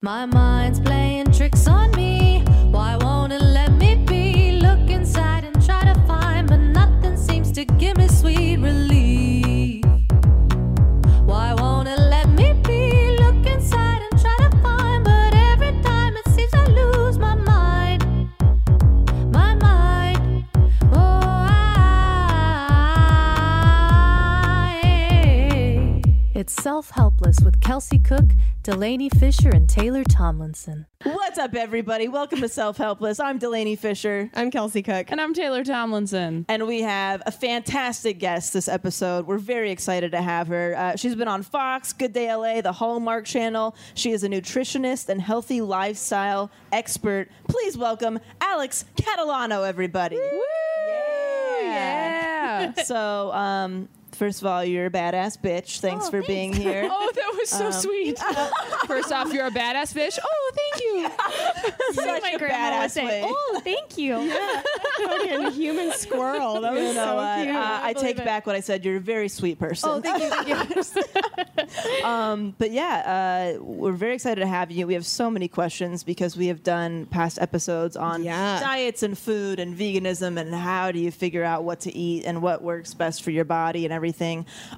My mind's playing tricks on me. It's Self Helpless with Kelsey Cook, Delanie Fischer, and Taylor Tomlinson. What's up, everybody? Welcome to Self Helpless. I'm Delanie Fischer. I'm Kelsey Cook. And I'm Taylor Tomlinson. And we have a fantastic guest this episode. We're very excited to have her. Uh, she's been on Fox, Good Day LA, the Hallmark Channel. She is a nutritionist and healthy lifestyle expert. Please welcome Alex Catalano, everybody. Yeah. So, um, first of all, you're a badass bitch. Thanks for being here. Oh, that was so sweet. First off, you're a badass fish. Oh, thank you. Such my a badass say, way. "Oh, thank you." Fucking human squirrel. That was You know so what? cute. Uh, I take it. back what I said. You're a very sweet person. Oh, thank you, thank you. Um, but yeah, uh, we're very excited to have you. We have so many questions because we have done past episodes on Yeah. diets and food and veganism and how do you figure out what to eat and what works best for your body and everything.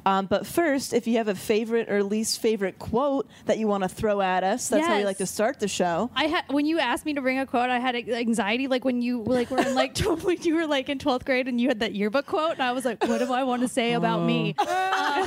Um, but first, if you have a favorite or least favorite quote that you want to throw at us, that's how we like to start the show. I had when you asked me to bring a quote, I had anxiety. Like when you like were in like when you were like in twelfth grade and you had that yearbook quote, and I was like, "What do I want to say about me?" Uh,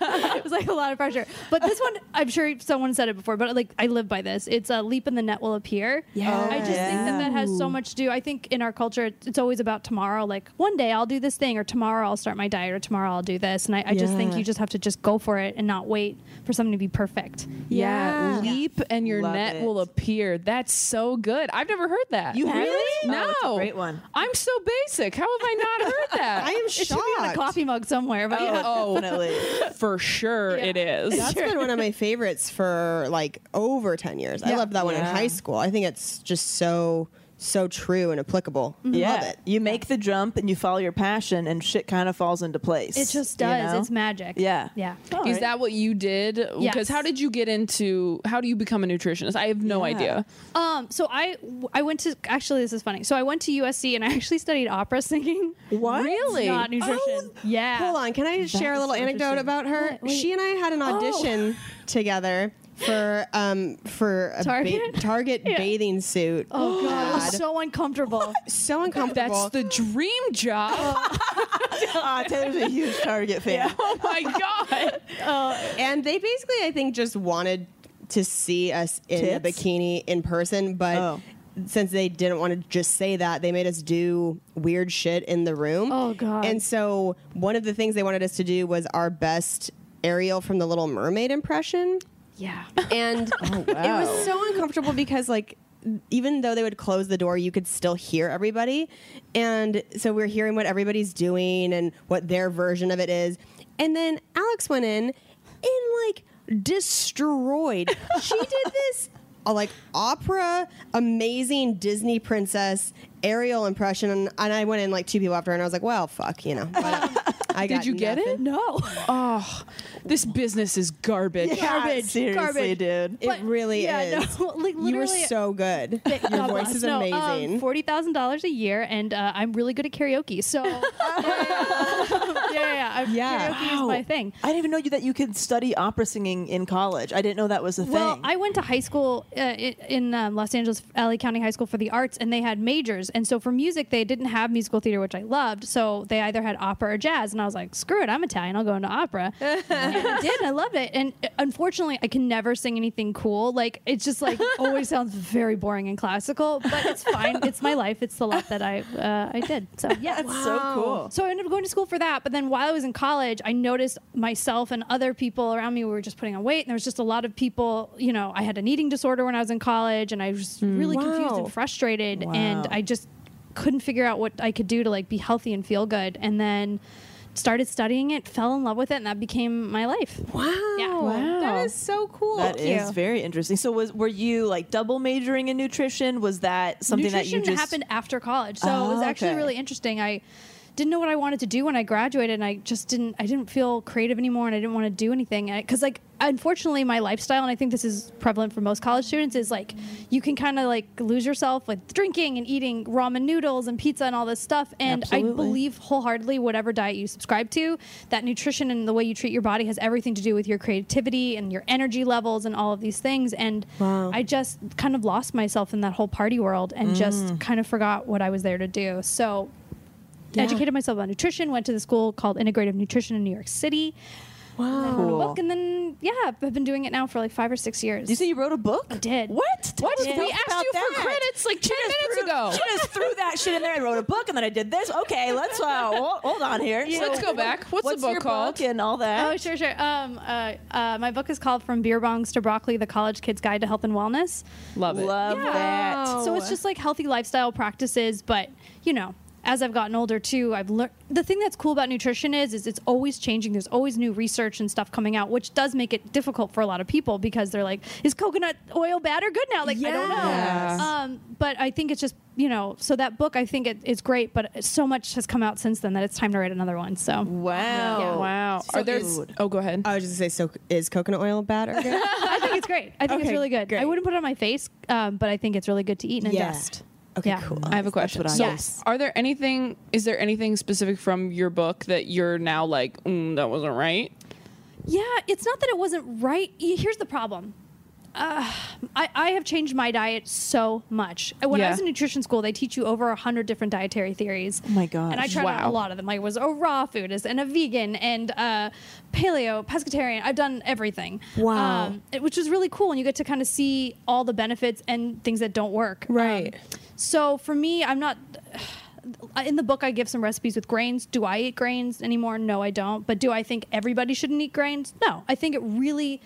it was like a lot of pressure. But this one, I'm sure someone said it before, but like I live by this. It's a leap in the net will appear. Yeah. I just think that that has so much to do. I think in our culture, it's it's always about tomorrow. Like one day I'll do this thing, or tomorrow I'll start my diet, or tomorrow I'll do this. And I, I just think Yeah. you just have to just go for it and not wait for something to be perfect. Yeah. Yeah. Leap and your Love net it. will appear. That's so good. I've never heard that. You really? Oh, no. Oh, it's a great one. I'm so basic. How have I not heard that? I am It should be on a coffee mug somewhere. But oh, yeah. Oh, Definitely. for sure it is. That's been one of my favorites for like over 10 years. I loved that one in Yeah. high school. I think it's just so, so true and applicable. yeah. Love it. You make the jump and you follow your passion, and shit kind of falls into place. It just you does. know? It's magic. Yeah. Yeah. All Is right. that what you did? Because Yes. how did you get into? How do you become a nutritionist? I have no Yeah. idea. Um. So I I went to actually this is funny. So I went to USC and I actually studied opera singing. What? Really? Not nutrition. Oh, yeah. Hold on. Can I share a little anecdote about her? What? Wait. She and I had an audition together for um for a Target? ba- Target Yeah. bathing suit. Oh god, it was so uncomfortable. so uncomfortable. That's the dream job. Ah, Taylor's a huge Target fan. oh my god. and they basically, I think, just wanted to see us in a Tits? bikini in person, but Oh. since they didn't want to just say that, they made us do weird shit in the room. Oh, God. And so one of the things they wanted us to do was our best Ariel from the Little Mermaid impression, yeah. and Oh, it was so uncomfortable because like. Even though they would close the door, you could still hear everybody. And so we're hearing what everybody's doing and what their version of it is. And then Alex went in in like destroyed. she did this uh, like opera, amazing Disney princess Ariel impression, and, and I went in like two people after, her, and I was like, well, fuck, you know. whatever. I Did got you get nothing. it? No. Oh, this business is garbage. Garbage. seriously, Garbage. dude. It But- really yeah, is. No, like, you were so good. Your voice is No, um, amazing. Forty thousand dollars a year, and uh, I'm really good at karaoke. So yeah, yeah, yeah. yeah, yeah. I'm- is my thing. I didn't even know you that you could study opera singing in college. I didn't know that was a Well, thing. Well, I went to high school uh, i- in um, Los Angeles, LA County High School for the arts, and they had majors. And so for music, they didn't have musical theater, which I loved. So they either had opera or jazz. And I was like, screw it, I'm Italian. I'll go into opera. and I did. And I loved it. And uh, unfortunately, I can never sing anything cool. Like, it's just like always sounds very boring and classical, but it's fine. it's my life. It's the lot that I, uh, I did. So, yeah. That's so cool. So I ended up going to school for that. But then while I was in college, I noticed myself and other people around me were just putting on weight. And there was just a lot of people, you know, I had an eating disorder when I was in college and I was really confused and frustrated. And I just couldn't figure out what I could do to like be healthy and feel good. And then started studying it, fell in love with it, and that became my life. wow. Yeah. Wow. That is so cool. That is you. very interesting. So, was were you like double majoring in nutrition? Was that something Nutrition that you just happened after college, so Oh, it was oh, actually okay. really interesting. I didn't know what I wanted to do when I graduated, and I just didn't. I didn't feel creative anymore, and I didn't want to do anything. Because like, unfortunately, my lifestyle, and I think this is prevalent for most college students, is like you can kind of like lose yourself with drinking and eating ramen noodles and pizza and all this stuff. And I believe wholeheartedly, whatever diet you subscribe to, that nutrition and the way you treat your body has everything to do with your creativity and your energy levels and all of these things. And Wow. I just kind of lost myself in that whole party world and Mm. just kind of forgot what I was there to do. So, educated myself about nutrition, went to the school called Integrative Nutrition in New York City. Wow. Cool. book, and then yeah, I've been doing it now for like five or six years. You say you wrote a book? I did. What? Tell What? us We asked you for credits like 10 minutes threw, ago. She just threw that shit in there. I wrote a book and then I did this. Okay, let's uh, hold, hold on here. Yeah. Let's go back. What's, the book your called? book and all that? Oh, sure, sure. Um, uh, uh, my book is called From Beer Bongs to Broccoli: The College Kid's Guide to Health and Wellness. Love it. Love that. So it's just like healthy lifestyle practices, but you know, as I've gotten older too, I've learned the thing that's cool about nutrition is is it's always changing. There's always new research and stuff coming out, which does make it difficult for a lot of people because they're like, is coconut oil bad or good now? Like I don't know. Yes. Um, but I think it's just you know, so that book I think it, it's great, but so much has come out since then that it's time to write another one. So Wow. Yeah. Wow. So Are there? is- Oh, go ahead. I was just gonna say, so is coconut oil bad or good? I think it's great. I think it's really good. I wouldn't put it on my face, um, but I think it's really good to eat and Yeah. ingest. Okay, Yeah. cool. I have a question. So, Yes. are there anything? Is there anything specific from your book that you're now like, mm, that wasn't right? Yeah, it's not that it wasn't right. Here's the problem. Uh, I, I have changed my diet so much. When I was in nutrition school, they teach you over a hundred different dietary theories. Oh my god! And I tried out a lot of them. Like it was a raw food, and a vegan, and uh, paleo, pescatarian. I've done everything. Wow. Um, it- which was really cool, and you get to kind of see all the benefits and things that don't work. Um, Right. so for me, I'm not. In the book, I give some recipes with grains. Do I eat grains anymore? No, I don't. But do I think everybody shouldn't eat grains? No. I think it really.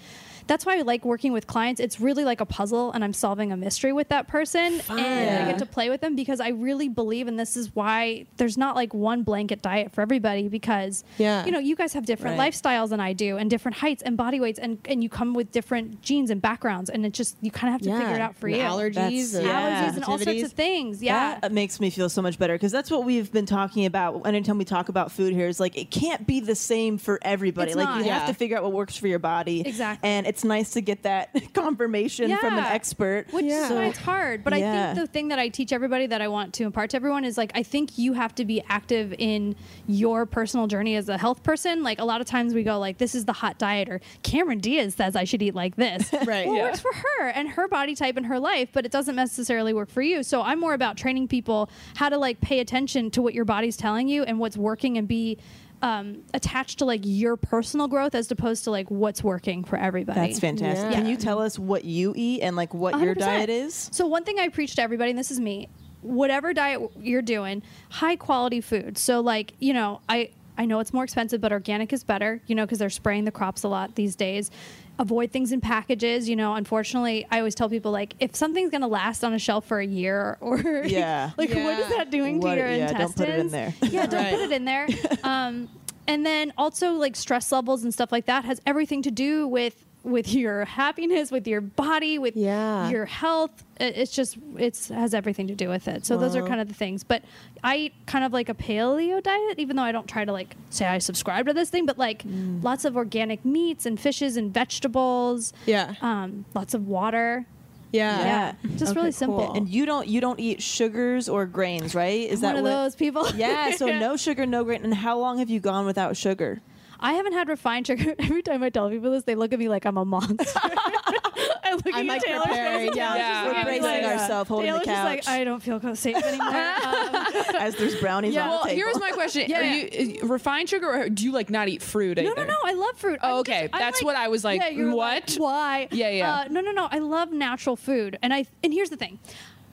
That's why I like working with clients. It's really like a puzzle, and I'm solving a mystery with that person, and I get to play with them because I really believe, and this is why there's not like one blanket diet for everybody because Yeah. you know you guys have different Right. lifestyles than I do, and different heights and body weights, and and you come with different genes and backgrounds, and it just you kind of have to figure it out for and you. Allergies, and yeah. Allergies and all sorts of things. Yeah. That makes me feel so much better because that's what we've been talking about. Anytime we talk about food here, is like it can't be the same for everybody. It's like not. you have to figure out what works for your body. Exactly. And it's nice to get that confirmation from an Yeah. expert. Which Yeah. is why it's hard. But Yeah. I think the thing that I teach everybody that I want to impart to everyone is like I think you have to be active in your personal journey as a health person. Like a lot of times we go like this is the hot diet or Cameron Diaz says I should eat like this. Right. Well, it Yeah. works for her and her body type and her life, but it doesn't necessarily work for you. So I'm more about training people how to like pay attention to what your body's telling you and what's working and be um, attached to like your personal growth as opposed to like what's working for everybody. That's fantastic. Yeah. Can you tell us what you eat and like what your 100%. diet is? So one thing I preach to everybody, and this is me, whatever diet you're doing, high quality food. So like you know, I I know it's more expensive, but organic is better. You know, because they're spraying the crops a lot these days. Avoid things in packages. You know, unfortunately, I always tell people like if something's gonna last on a shelf for a year or Yeah. like what is that doing What- to your yeah, don't intestines? put it in there. Yeah, don't Right. put it in there. Um, and then also like stress levels and stuff like that has everything to do with with your happiness, with your body, with Yeah. your health. It's just it's has everything to do with it. So those are kind of the things. But I eat kind of like a paleo diet, even though I don't try to like say I subscribe to this thing, but like Mm. lots of organic meats and fishes and vegetables. Yeah. Um, lots of water. Yeah. Yeah. Just really simple. And you don't you don't eat sugars or grains, right? Is One that of what? those people. Yeah. So no sugar, no grain. And how long have you gone without sugar? I haven't had refined sugar. Every time I tell people this, they look at me like I'm a monster. I'm looking I'm, at like, Taylor's preparing, face. yeah. Taylor's Yeah. just We're looking at me bracing like- ourselves, holding the Taylor's just like. I don't feel safe anymore. Um, As there's brownies Yeah. on Well, the table. here's my question: Yeah, Are you is- refined sugar, or do you like not eat fruit? no, either? no, no. I love fruit. Oh, okay. just- I'm That's what I was like, Yeah, what? like, Why? Yeah, yeah. Uh, no, no, no. I love natural food, and I. And here's the thing.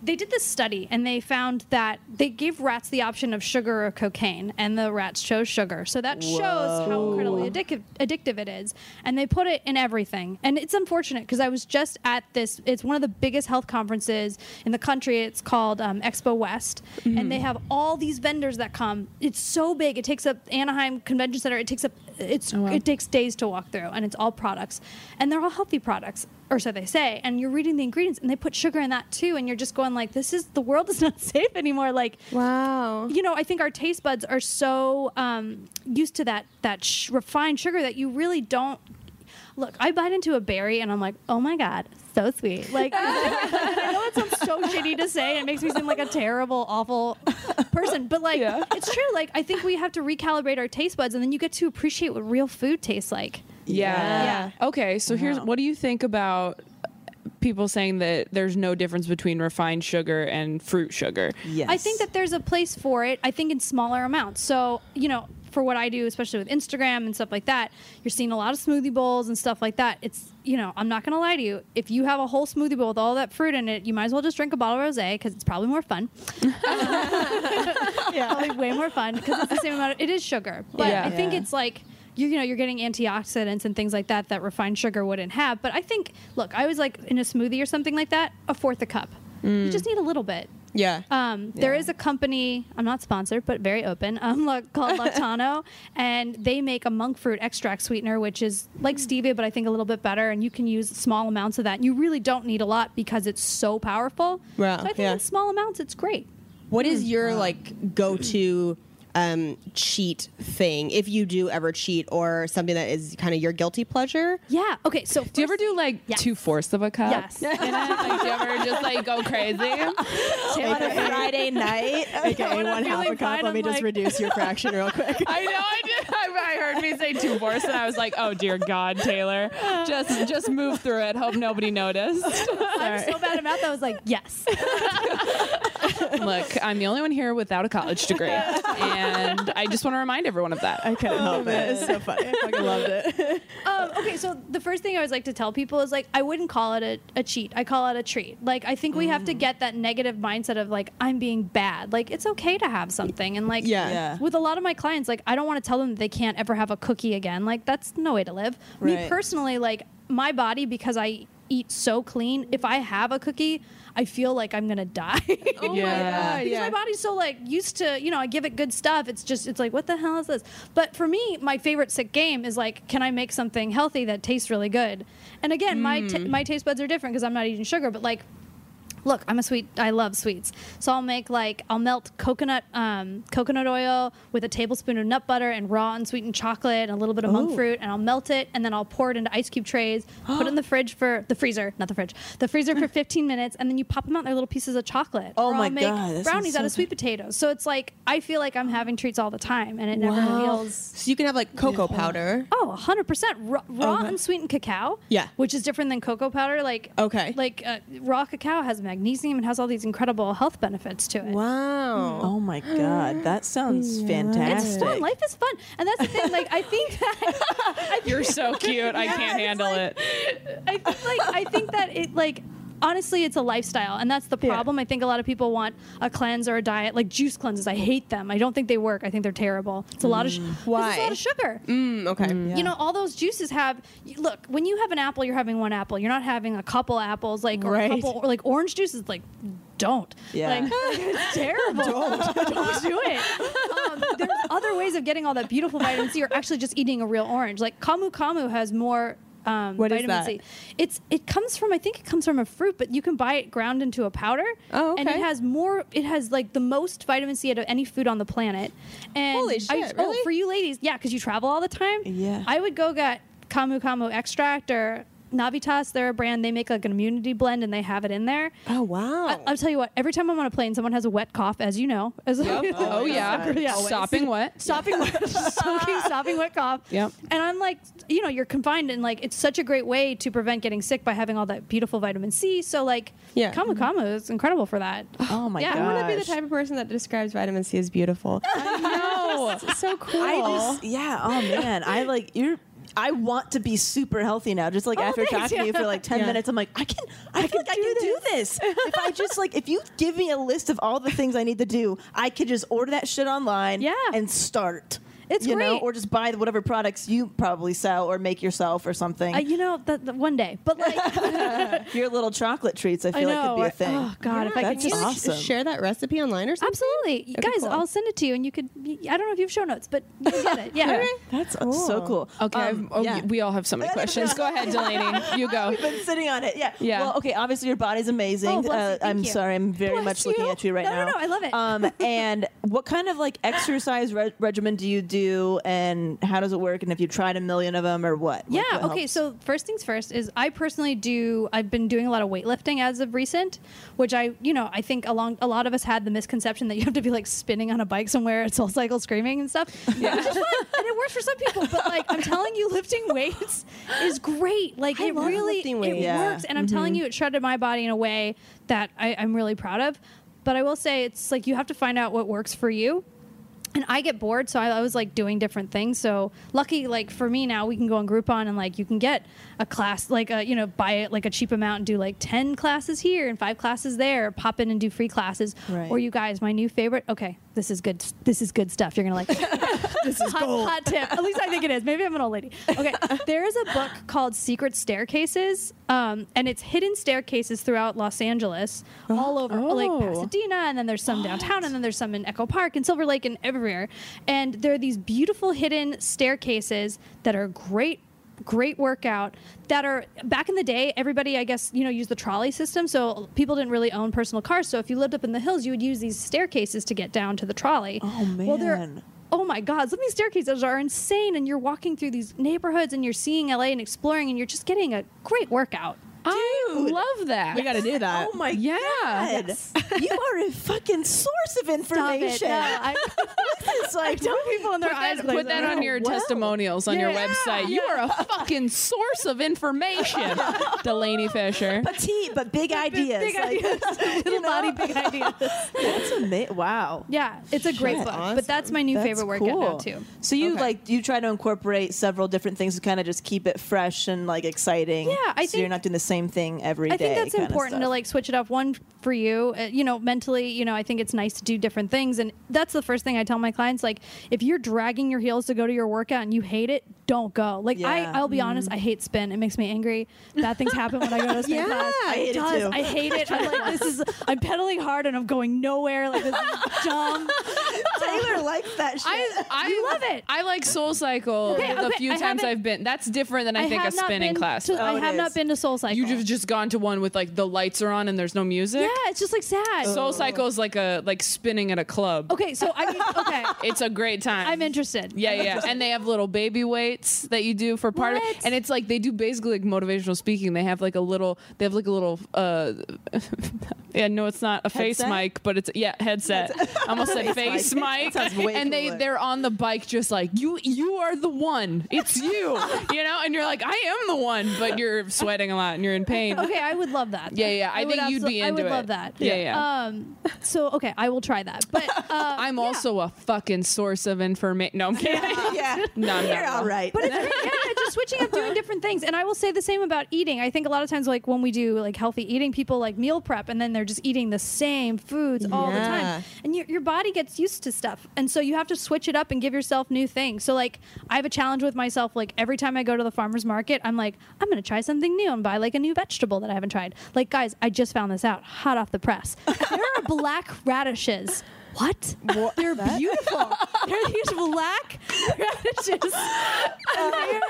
They did this study and they found that they gave rats the option of sugar or cocaine, and the rats chose sugar. So that shows how incredibly addictive, addictive it is. And they put it in everything. And it's unfortunate because I was just at this, it's one of the biggest health conferences in the country. It's called um, Expo West. And they have all these vendors that come. It's so big. It takes up Anaheim Convention Center. It takes up, it's, it takes days to walk through, and it's all products. And they're all healthy products or so they say and you're reading the ingredients and they put sugar in that too and you're just going like this is the world is not safe anymore like Wow. you know i think our taste buds are so um, used to that that sh- refined sugar that you really don't look i bite into a berry and i'm like oh my god so sweet like i know it sounds so shitty to say it makes me seem like a terrible awful person but like Yeah. it's true like i think we have to recalibrate our taste buds and then you get to appreciate what real food tastes like Yeah. Okay, so here's what do you think about people saying that there's no difference between refined sugar and fruit sugar? yes. I think that there's a place for it. I think in smaller amounts. So, you know, for what I do, especially with Instagram and stuff like that, you're seeing a lot of smoothie bowls and stuff like that. It's, you know, I'm not going to lie to you. If you have a whole smoothie bowl with all that fruit in it, you might as well just drink a bottle of rosé because it's probably more fun. yeah. Probably way more fun because it's the same amount. Of, it is sugar, but Yeah. I think Yeah. it's like. You, you know you're getting antioxidants and things like that that refined sugar wouldn't have but i think look i was like in a smoothie or something like that a fourth a cup you just need a little bit Yeah. um, There Yeah. is a company, I'm not sponsored, but very open, um, la- called Lakanto, and they make a monk fruit extract sweetener, which is like stevia, but I think a little bit better. And you can use small amounts of that. And you really don't need a lot because it's so powerful. Wow, so I think yeah. in small amounts, it's great. What is your like go to um, cheat thing if you do ever cheat or something that is kind of your guilty pleasure? Yeah. Okay. So Do you ever do like Yes. two fourths of a cup? Yes. in it? Like, do you ever just like go crazy? on a Friday night. Okay, one half a cup. fine, Let me I'm just like- reduce your fraction real quick. I know I did. I, I heard me say two fourths, and I was like, "Oh dear God, Taylor, just just move through it. Hope nobody noticed." I'm so bad at math. I was like, yes. Look, I'm the only one here without a college degree, and I just want to remind everyone of that. I couldn't help it. It's so funny. I fucking loved it. um, okay, so the first thing I always like to tell people is like I wouldn't call it a, a cheat. I call it a treat. Like I think we have to get that negative mindset of like I'm being bad. Like it's okay to have something, and like Yeah. Yeah. with a lot of my clients, like I don't want to tell them that they can't ever have a cookie again. Like that's no way to live. Me Right. personally, like my body because I eat so clean. If I have a cookie, I feel like I'm gonna die. Oh Yeah. My god! Because my body's so like used to you know i give it good stuff it's just it's like what the hell is this but for me my favorite sick game is like can i make something healthy that tastes really good and again my t- mm. my taste buds are different because i'm not eating sugar but like look i'm a sweet i love sweets so i'll make like i'll melt coconut um, coconut oil with a tablespoon of nut butter and raw unsweetened chocolate and a little bit of monk fruit and i'll melt it and then i'll pour it into ice cube trays put it in the fridge for the freezer not the fridge the freezer for 15 minutes and then you pop them out they're little pieces of chocolate Oh Or my I'll make God, that brownies sounds out of sweet potatoes so it's like i feel like i'm having treats all the time and it never feels So you can have like cocoa powder. Oh, 100%. Raw, raw unsweetened cacao. Yeah. Which is different than cocoa powder. Like, Okay. Like, uh, raw cacao has magnesium and has all these incredible health benefits to it. Wow. Oh my God, that sounds It's fantastic. fun. Life is fun. And that's the thing. Like, I think that. You're so cute. I can't handle it. I think, like, I think that it, like, honestly, it's a lifestyle. And that's the problem. I think a lot of people want a cleanse or a diet, like juice cleanses. I hate them. I don't think they work. I think they're terrible. It's a lot of, sh- 'cause It's Why? a lot of sugar. Mm, okay. You know, all those juices have. Look, when you have an apple, you're having one apple. You're not having a couple apples, like or Right. a couple, or like orange juice is like, don't. Yeah. Like, it's terrible. don't. don't do it. Um, there's other ways of getting all that beautiful vitamin C, or actually just eating a real orange. Like Camu Camu has more Um, What is vitamin that? C. It's it comes from I think it comes from a fruit, but you can buy it ground into a powder. Oh, And it has more. It has like the most vitamin C out of any food on the planet. And Holy I- shit, Oh, really? for you ladies, yeah, because you travel all the time. Yeah. I would go get Camu Camu extract or Navitas. They're a brand. They make like an immunity blend, and they have it in there. Oh wow. I, I'll tell you what. Every time I'm on a plane, someone has a wet cough, as you know. As Oh, yeah. Yeah. Stopping wet. stopping wet, soaking, stopping wet cough. Yep. And I'm like, you know, you're confined, and like, it's such a great way to prevent getting sick by having all that beautiful vitamin C. So like, Yeah. Camu mm-hmm. Camu is incredible for that. Oh my Yeah. god. I I want to be the type of person that describes vitamin C as beautiful. No. It's so cool. I just yeah. Oh man, I like you're. I want to be super healthy now. Just like Oh, after thanks, talking to you for like ten Yeah. minutes, I'm like, I can. I, feel like I can do this. if I just like, if you give me a list of all the things I need to do, I could just order that shit online. Yeah. and start. It's you know, great. or just buy whatever products you probably sell or make yourself or something. Uh, you know, that that one day, but like, Your little chocolate treats, I I feel like know. could be a thing. Oh God, if I could that's just. awesome. share that recipe online or something. Absolutely, That'd guys. cool. I'll send it to you, and you could. I don't know if you have show notes, but you get it. Yeah. That's so cool. Okay, Um, oh, yeah. we all have so many questions. Go ahead, Delanie. You go. We've been sitting on it. Yeah. Yeah. Well, okay. Obviously, your body's amazing. Oh, bless uh, Thank I'm you. sorry. I'm very Bless much looking at you right No, now. no, no, I love it. Um, and what kind of like exercise re- regimen do you do, and how does it work? And if you tried a million of them, or what? Yeah. Like, what okay. helps? So first things first is I personally do. I've been doing a lot of weightlifting as of recent, which I, you know, I think along a lot of us had the misconception that you have to be like spinning on a bike somewhere at Soul Cycle screaming and stuff. Yeah. Which is fun and it works for some people. But like I'm telling you, lifting weights is great. Like I it love really lifting it. Yeah. works, and I'm telling mm-hmm. you, it shredded my body in a way that I, I'm really proud of. But I will say, it's like you have to find out what works for you and I get bored, so I, I was like doing different things. So lucky, like for me now, we can go on Groupon and like you can get a class, like a you know, buy it like a cheap amount and do like ten classes here and five classes there. Pop in and do free classes. Right. Or you guys, my new favorite. Okay, this is good. This is good stuff. You're gonna like. this is hot, hot tip. At least I think it is. Maybe I'm an old lady. Okay, there is a book called Secret Staircases, um, and it's hidden staircases throughout Los Angeles, all over like Oh. Pasadena, and then there's some downtown, and then there's some in Echo Park and Silver Lake and everywhere. And there are these beautiful hidden staircases that are great. Great workout that are back in the day. Everybody, I guess, you know, used the trolley system, so people didn't really own personal cars. So if you lived up in the hills, you would use these staircases to get down to the trolley. Oh, Well, man. Oh my God, some of these staircases are insane, and you're walking through these neighborhoods and you're seeing LA and exploring, and you're just getting a great workout. I love that. we got to do that. Oh my Yeah. god! you are a fucking source of information. Stop it. information. No, I, It's like tell people in their Put eyes. that, put that on oh, your Wow. testimonials on your Yeah. website. You are a fucking source of information, Delanie Fischer. petite but big ideas. Big Like, ideas. Little you know? body, big ideas. That's amazing. Wow. Yeah, it's a great Shit. book. Awesome. But that's my new That's favorite workout now too. So you Okay. like you try to incorporate several different things to kind of just keep it fresh and like exciting. Yeah, I so you're not doing the same thing every day. I think that's important to like switch it up. One for you, uh, you know, mentally, you know, I think it's nice to do different things, and that's the first thing I tell my clients. Like, if you're dragging your heels to go to your workout and you hate it, don't go. Like, I, Yeah. I'll be honest, I hate spin. It makes me angry. Bad things happen when I go to spin Yeah, class. I hate it does. too. I hate it. I'm like, this is. I'm pedaling hard and I'm going nowhere. Like this is dumb. Taylor likes that shit. I, I You love it. I like Soul Cycle Okay, the okay, few I times I've been. That's different than I, think a spinning class. To, Oh, I it have not been to Soul Cycle. You've just gone to one with like the lights are on and there's no music. yeah, it's just like sad. Soul Cycle is like a like spinning at a club. okay, so I mean, okay, It's a great time. I'm interested. Yeah, yeah, and they have little baby weights that you do for part of What? it, and it's like they do basically like motivational speaking. They have like a little, they have like a little, uh, yeah, no, it's not a face mic, but it's yeah headset. I almost said face mic, Way and they they're on the bike just like you, you are the one. It's you, you know, and you're like I am the one, but you're sweating a lot and you're in pain. Okay, I would love that. Yeah, yeah, I would think you'd be absol- I would it. love that. Yeah, yeah. Um, so okay, I will try that. But uh, I'm also a fucking source of information. No, I'm kidding. yeah. No, no, You're all right. But it's yeah, just switching up, doing different things. And I will say the same about eating. I think a lot of times, like when we do like healthy eating, people like meal prep, and then they're just eating the same foods all the time, and your your body gets used to stuff, and so you have to switch it up and give yourself new things. So like I have a challenge with myself. Like every time I go to the farmers market, I'm like, I'm gonna try something new and buy like a new vegetable that I haven't tried. Like guys, I just found this out, hot off the press. there are black radishes what? They're beautiful. They're these black radishes. And they're-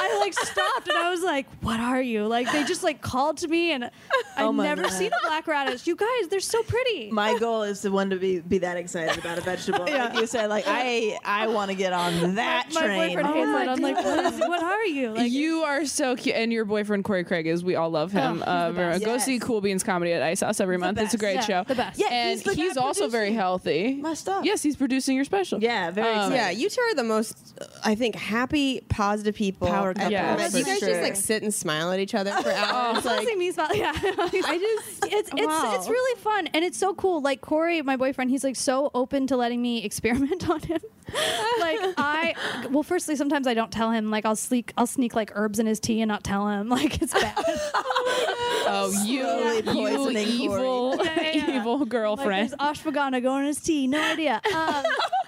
I like stopped and I was like, "What are you?" Like they just like called to me, and I've Oh never God. seen a black radish. You guys, they're so pretty. My goal is the one to be be that excited about a vegetable. Like you said, like I I want to get on that my train. boyfriend hates it. I'm like, what, is, what are you? Like, you are so cute, and your boyfriend Corey Craig is. We all love him. Oh, he's uh, the very- Go see Cool Beans comedy at Ice House every month. It's a great Yeah, show. the best. Yeah, and he's he's, guy also very producing healthy. my stuff. Yes, he's producing your special. Yeah, very Um. Yeah, you two are the most, uh, I think, happy, positive people. Power I've couple, ever met. you guys sure. just like sit and smile at each other for hours. It's like, like me smile. Yeah, I just, it's it's wow. it's really fun and it's so cool. Like Corey, my boyfriend, he's like so open to letting me experiment on him. Like I, well, firstly, sometimes I don't tell him. Like I'll sneak I'll sneak like herbs in his tea and not tell him. Like it's bad. Oh, you, Slowly you poisoning evil, Yeah, yeah, yeah. evil like girlfriend. there's ashwagandha going in his tea. No idea. Um,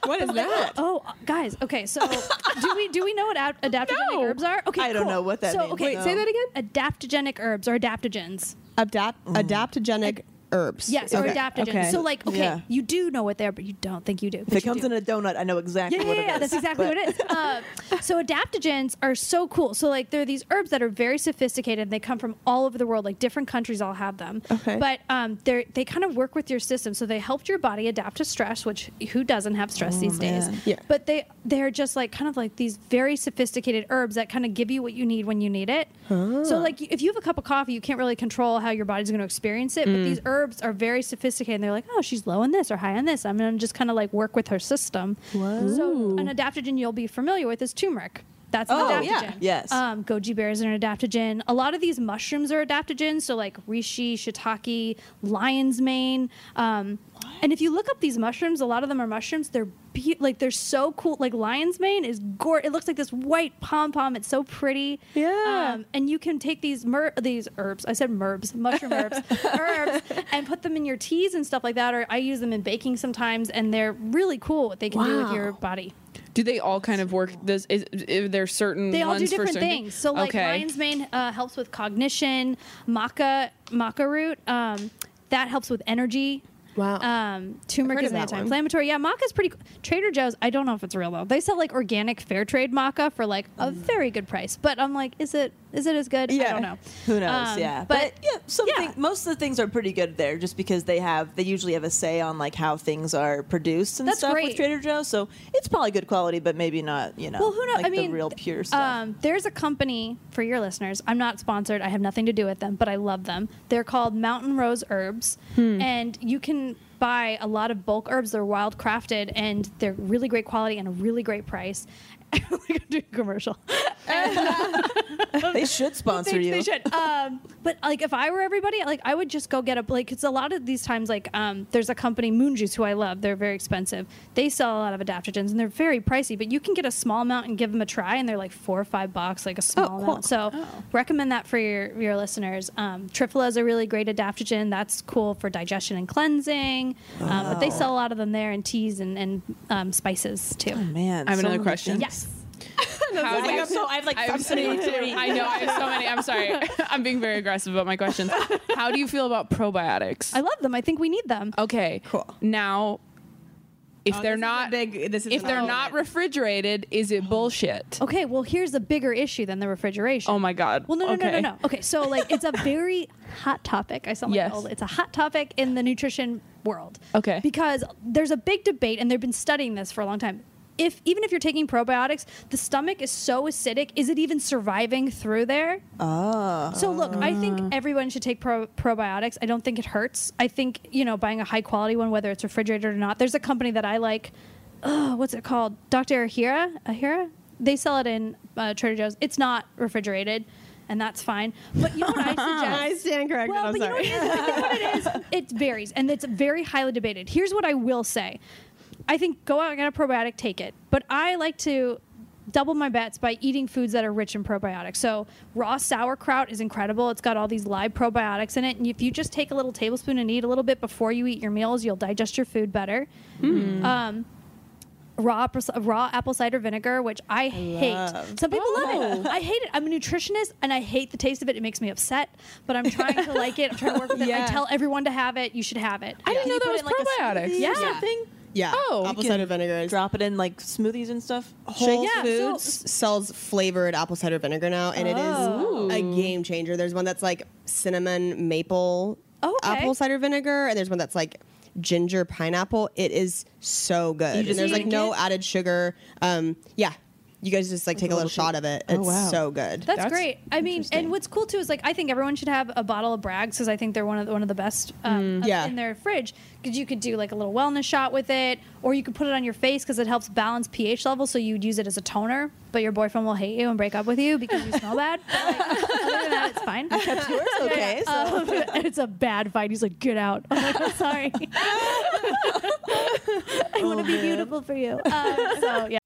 what is that? oh, guys. Okay, so do we do we know what ad- adaptogenic No. herbs are? Okay, I don't cool. know what that so, means. Okay, Wait, say that again? Adaptogenic herbs or adaptogens. Adapt, adaptogenic herbs. Yes, or Okay. adaptogens. Okay. So like, okay, Yeah. you do know what they're, but you don't think you do. If it comes in a donut, I know exactly yeah, what yeah, it yeah, is. that's exactly what it is. Uh, so adaptogens are so cool. So like they're these herbs that are very sophisticated. They come from all over the world. Like different countries all have them. Okay. But um, they they kind of work with your system. So they help your body adapt to stress, which who doesn't have stress these days? man. Yeah. But they they're just like kind of like these very sophisticated herbs that kind of give you what you need when you need it. So like if you have a cup of coffee, you can't really control how your body's going to experience it. But these herbs are very sophisticated. And they're like, oh, she's low on this or high on this. I'm going to just kind of like work with her system. So an adaptogen you'll be familiar with is turmeric. That's an Oh, adaptogen. yeah. Yes. Um, goji berries are an adaptogen. A lot of these mushrooms are adaptogens. So like reishi, shiitake, lion's mane. Um, and if you look up these mushrooms, a lot of them are mushrooms. They're be- like they're so cool. Like lion's mane is gore. It looks like this white pom pom. It's so pretty. Yeah. Um, and you can take these mer- these herbs. I said merbs, mushroom herbs, herbs, and put them in your teas and stuff like that. Or I use them in baking sometimes, and they're really cool. What they can do with your body. Do they all kind of work? This is, is there certain They all do different things. So like okay. lion's mane uh, helps with cognition. Maca maca root um, that helps with energy. Wow. Um, turmeric is an anti-inflammatory. Yeah, maca is pretty. cool. Trader Joe's. I don't know if it's real though. They sell like organic fair trade maca for like a very good price. But I'm like, is it is it as good? I don't know. Who knows? Um, yeah, but- but, yeah, something. yeah. Most of the things are pretty good there, just because they have they usually have a say on like how things are produced and That's stuff great. with Trader Joe's. So it's probably good quality, but maybe not. You know, Well, who knows? Like I mean, the real pure stuff. Um, there's a company for your listeners. I'm not sponsored. I have nothing to do with them, but I love them. They're called Mountain Rose Herbs, Hmm. and you can buy a lot of bulk herbs. They're wild crafted, and they're really great quality and a really great price. We're gonna do a commercial. they should sponsor they, you. they should. Um, but like, if I were everybody, like, I would just go get a like. Because a lot of these times, like, um, there's a company, Moon Juice, who I love. They're very expensive. They sell a lot of adaptogens, and they're very pricey. But you can get a small amount and give them a try, and they're like four or five bucks, like a small cool. amount. So, recommend that for your your listeners. Um, Triphala is a really great adaptogen. That's cool for digestion and cleansing. Um, but they sell a lot of them there in teas and and um, spices too. Oh man, I have so another question. Yes. How do I you- so- I have like I have so many. I know. I have so many. I'm sorry. I'm being very aggressive about my questions. How do you feel about probiotics? I love them. I think we need them. okay. Cool. Now, if Oh, they're this is a not big- this is if they're not refrigerated, is it bullshit? Okay, well, here's a bigger issue than the refrigeration. Oh my god. Well, no, no, okay. no, no, no. Okay, so like it's a very hot topic. I sound like Yes. old. It's a hot topic in the nutrition world. Okay. Because there's a big debate, and they've been studying this for a long time. If even if you're taking probiotics, the stomach is so acidic, is it even surviving through there? Oh. So look, I think everyone should take pro- probiotics. I don't think it hurts. I think you know buying a high quality one, whether it's refrigerated or not. There's a company that I like. Uh, what's it called? Dr. Ohhira. Ohhira. They sell it in uh, Trader Joe's. It's not refrigerated, and that's fine. But you know what I suggest? I stand corrected. Well, I'm but sorry. you know what it is? I think what it is, it varies, and it's very highly debated. Here's what I will say: I think go out and get a probiotic, take it. But I like to double my bets by eating foods that are rich in probiotics. So raw sauerkraut is incredible. It's got all these live probiotics in it, and if you just take a little tablespoon and eat a little bit before you eat your meals, you'll digest your food better. Um, raw apple, raw apple cider vinegar, which I, hate. love. Some people love it. I hate it. I'm a nutritionist and I hate the taste of it. It makes me upset, but I'm trying to like it. I'm trying to work with it. I tell everyone to have it. You should have it. I didn't Can know you that put was it like, a probiotics. Yeah. or something? Yeah. Oh, apple cider vinegar is Drop it in like smoothies and stuff. Whole Yeah, so- Foods sells flavored apple cider vinegar now, and it Oh. is a game changer. There's one that's like cinnamon maple Okay. apple cider vinegar, and there's one that's like ginger pineapple. It is so good. just and there's like drink no it? added sugar. Um, yeah, you guys just like take a little shot of it. It's Oh, wow. so good. That's, That's great. I mean, and what's cool too is like I think everyone should have a bottle of Bragg's because I think they're one of the, one of the best um, of- Yeah. in their fridge because you could do like a little wellness shot with it, or you could put it on your face because it helps balance pH level. So you'd use it as a toner, but your boyfriend will hate you and break up with you because you smell bad. But, like, other than that, it's fine. Kept yours okay. So. Um, and it's a bad fight. He's like, "Get out!" I'm like, "I'm sorry. I want to be beautiful for you." Um, so yeah.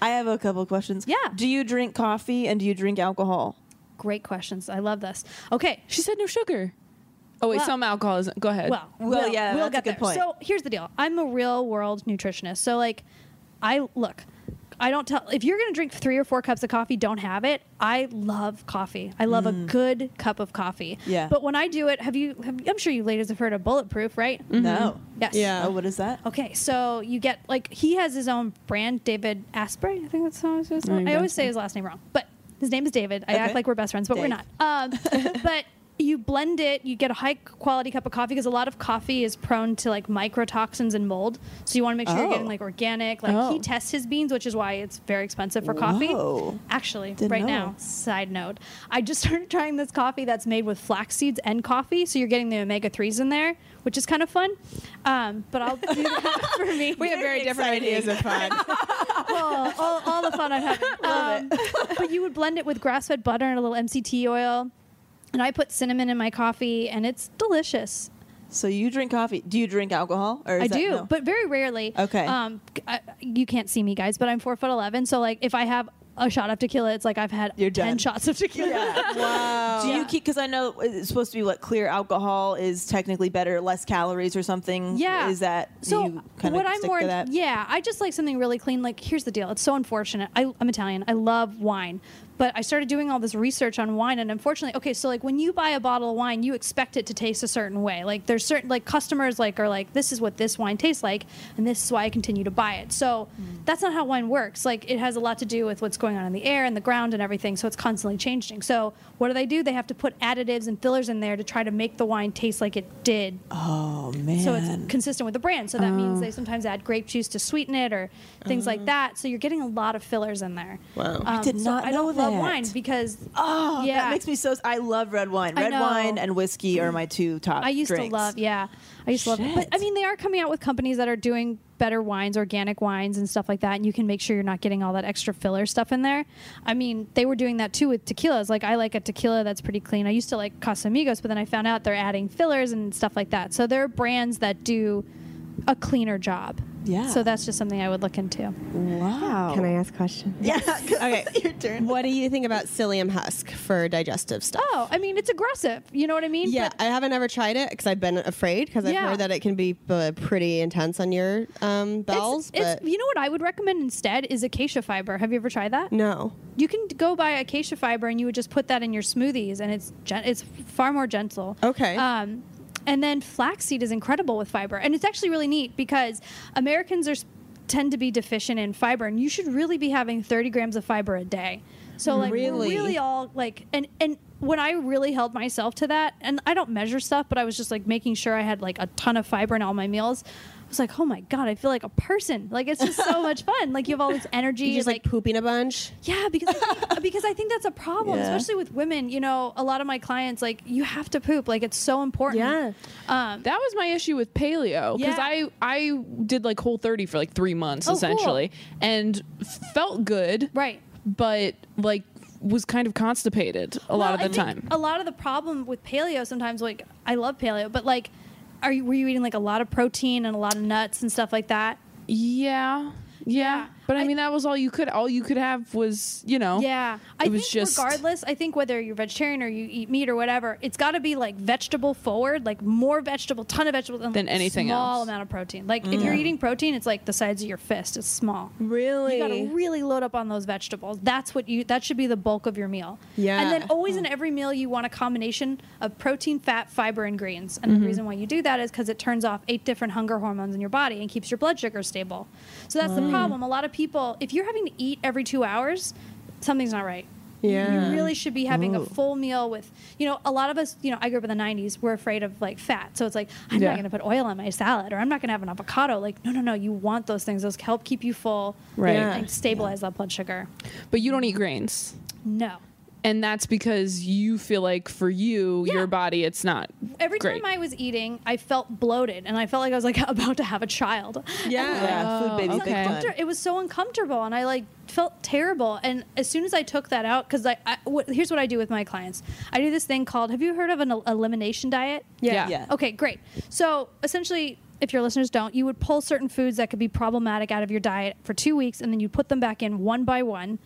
I have a couple of questions. Yeah. Do you drink coffee and do you drink alcohol? Great questions. I love this. Okay, She said no sugar. Oh wait, Well- some alcohol is. Go ahead. Well, Well, we'll, yeah, we'll that's a get good there. point. So here's the deal. I'm a real world nutritionist. So like, I look. I don't tell if you're going to drink three or four cups of coffee, don't have it. I love coffee. I love a good cup of coffee. Yeah. But when I do it, have you? Have, I'm sure you ladies have heard of bulletproof, right? No. Yes. Yeah. Oh, what is that? Okay, so you get like he has his own brand, David Asprey. I think that's how it's supposed I think I always say his last name wrong, but his name is David. I Okay. act like we're best friends, but we're not. Um, but you blend it, you get a high quality cup of coffee because a lot of coffee is prone to like mycotoxins and mold. So you want to make sure you're getting Oh. like organic. Like Oh. he tests his beans, which is why it's very expensive for coffee. Whoa. Actually, Didn't right know. now, side note, I just started trying this coffee that's made with flax seeds and coffee. So you're getting the omega threes in there, which is kind of fun. Um, but I'll do that for me. we have very different ideas of fun. all, all, all the fun I'm having. Um, but you would blend it with grass fed butter and a little MCT oil. And I put cinnamon in my coffee, and it's delicious. So you drink coffee. Do you drink alcohol? Or is I that- do, no? but very rarely. Okay. Um, I, you can't see me, guys, but I'm four foot eleven. So like, if I have a shot of tequila, it's like I've had You're ten done. shots of tequila. wow. Do you Yeah. keep? Because I know it's supposed to be what clear alcohol is technically better, less calories or something. Yeah. Is that? so you kind what of I'm stick more that? yeah I just like something really clean like here's the deal it's so unfortunate I, I'm Italian I love wine but I started doing all this research on wine and unfortunately okay so like when you buy a bottle of wine you expect it to taste a certain way like there's certain like customers like are like this is what this wine tastes like and this is why I continue to buy it so Mm. that's not how wine works like it has a lot to do with what's going on in the air and the ground and everything so it's constantly changing so what do they do they have to put additives and fillers in there to try to make the wine taste like it did Oh man. so it's consistent with the brand. So that Oh. means they sometimes add grape juice to sweeten it or things like that. So you're getting a lot of fillers in there. Wow. I did so not I know don't love wine because Oh, yeah, that makes me so. I love red wine. Red wine and whiskey are my two top. I used drinks. to love. Yeah, I used to love. But I mean, they are coming out with companies that are doing better wines, organic wines, and stuff like that. And you can make sure you're not getting all that extra filler stuff in there. I mean, they were doing that too with tequilas. Like I like a tequila that's pretty clean. I used to like Casamigos, but then I found out they're adding fillers and stuff like that. So there are brands that do a cleaner job. Yeah. So that's just something I would look into. Wow. Can I ask questions? Yeah. Okay. Your turn. What do you think about psyllium husk for digestive stuff? Oh, I mean, it's aggressive. You know what I mean? Yeah, But I haven't ever tried it because I've been afraid because I've Yeah. heard that it can be uh, pretty intense on your um, bowels. it's, it's, but you know what I would recommend instead is acacia fiber. Have you ever tried that? no. You can go buy acacia fiber and you would just put that in your smoothies, and it's gen- it's far more gentle. Okay. Um, and then flaxseed is incredible with fiber, and it's actually really neat because Americans are tend to be deficient in fiber, and you should really be having 30 grams of fiber a day. So like Really? really all like and and when I really held myself to that, and I don't measure stuff, but I was just like making sure I had like a ton of fiber in all my meals. I was like, oh my god, I feel like a person. Like it's just so much fun. Like you have all this energy. You just like, pooping a bunch. yeah, because I think, because I think that's a problem, Yeah. especially with women. You know, a lot of my clients like you have to poop. Like it's so important. Yeah. Um, That was my issue with paleo because Yeah. I I did like whole 30 for like three months Oh, cool. essentially and felt good, right. but like was kind of constipated a lot of the I think time. A lot of the problem with paleo sometimes, like I love paleo, but like, are you were you eating like a lot of protein and a lot of nuts and stuff like that? Yeah. Yeah. But I, I- mean that was all you could all you could have was, you know. Yeah, I It was think just- regardless, I think whether you're vegetarian or you eat meat or whatever, it's got to be like vegetable forward, like more vegetable, ton of vegetables and Than like, anything small else. Small amount of protein. Like if you're mm. eating protein, it's like the size of your fist. It's small. Really? You got to really load up on those vegetables. That's what you. That should be the bulk of your meal. Yeah. And then always in mm. every meal, you want a combination of protein, fat, fiber, and greens. And the mm-hmm. reason why you do that is because it turns off eight different hunger hormones in your body and keeps your blood sugar stable. So that's the mm. problem. A lot of people, if you're having to eat every two hours, something's not right. Yeah. You really should be having a full meal with, you know, a lot of us, you know, I grew up in the 90s, we're afraid of like fat. So it's like, I'm Yeah. not going to put oil on my salad or I'm not going to have an avocado. Like, no, no, no. You want those things. Those help keep you full Right. Yeah. and stabilize that blood sugar. But you don't eat grains. No. And that's because you feel like for you, Yeah. your body, it's not Every great. time I was eating, I felt bloated and I felt like I was like about to have a child. Yeah. Yeah, food baby Oh, It was okay. uncomfort- It was so uncomfortable, and I like felt terrible. And as soon as I took that out, because I, I what, here's what I do with my clients: I do this thing called Have you heard of an el- elimination diet? Yeah. Yeah. Okay, great. So essentially, if your listeners don't, you would pull certain foods that could be problematic out of your diet for two weeks, and then you put them back in one by one.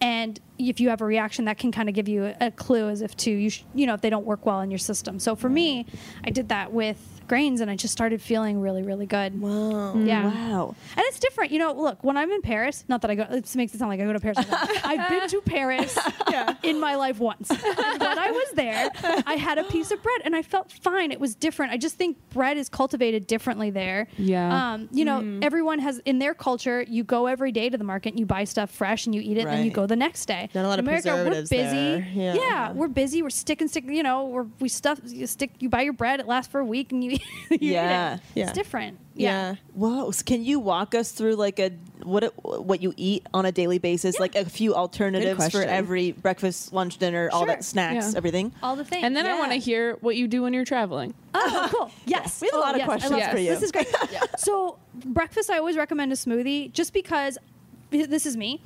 And if you have a reaction, that can kind of give you a, clue as if to you, sh- you know, if they don't work well in your system. So for me, I did that with grains, and I just started feeling really, really good. Wow. Yeah. Wow. And it's different. You know, look, when I'm in Paris, not that I go, it makes it sound like I go to Paris. all the time. I've been to Paris in my life once. And when I was there, I had a piece of bread and I felt fine. It was different. I just think bread is cultivated differently there. Yeah. Um, you know, everyone has, in their culture, you go every day to the market and you buy stuff fresh and you eat it and then you go the next day. Not a lot in of America, we're busy. there. Yeah. Yeah. we're busy. We're sticking, stick, you know, we're, we stuff, you stick, you buy your bread, it lasts for a week and you, you Yeah. it. Yeah. It's different. Yeah. Whoa. So can you walk us through like a what it, what you eat on a daily basis? Like a few alternatives for every breakfast, lunch, dinner, all that snacks, Yeah. everything. All the things. And then I want to hear what you do when you're traveling. Oh, cool. Yes. We have a Oh, lot of yes. I questions love for this. you. This is great. So, breakfast, I always recommend a smoothie just because this is me.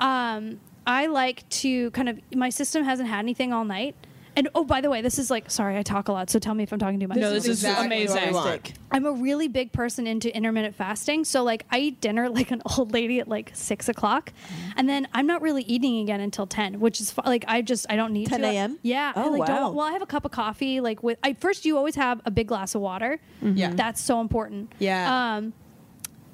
Um, I like to kind of, my system hasn't had anything all night. And oh, by the way, this is like, sorry, I talk a lot, so tell me if I'm talking too much. No, this is exactly amazing. what we want. I'm a really big person into intermittent fasting. So like I eat dinner like an old lady at like six o'clock, and then I'm not really eating again until ten, which is like I just I don't need 10 to. a.m.? Yeah. I Oh, like wow. don't, well, I have a cup of coffee. Like with I first you always have a big glass of water. Yeah. That's so important. Yeah. Um,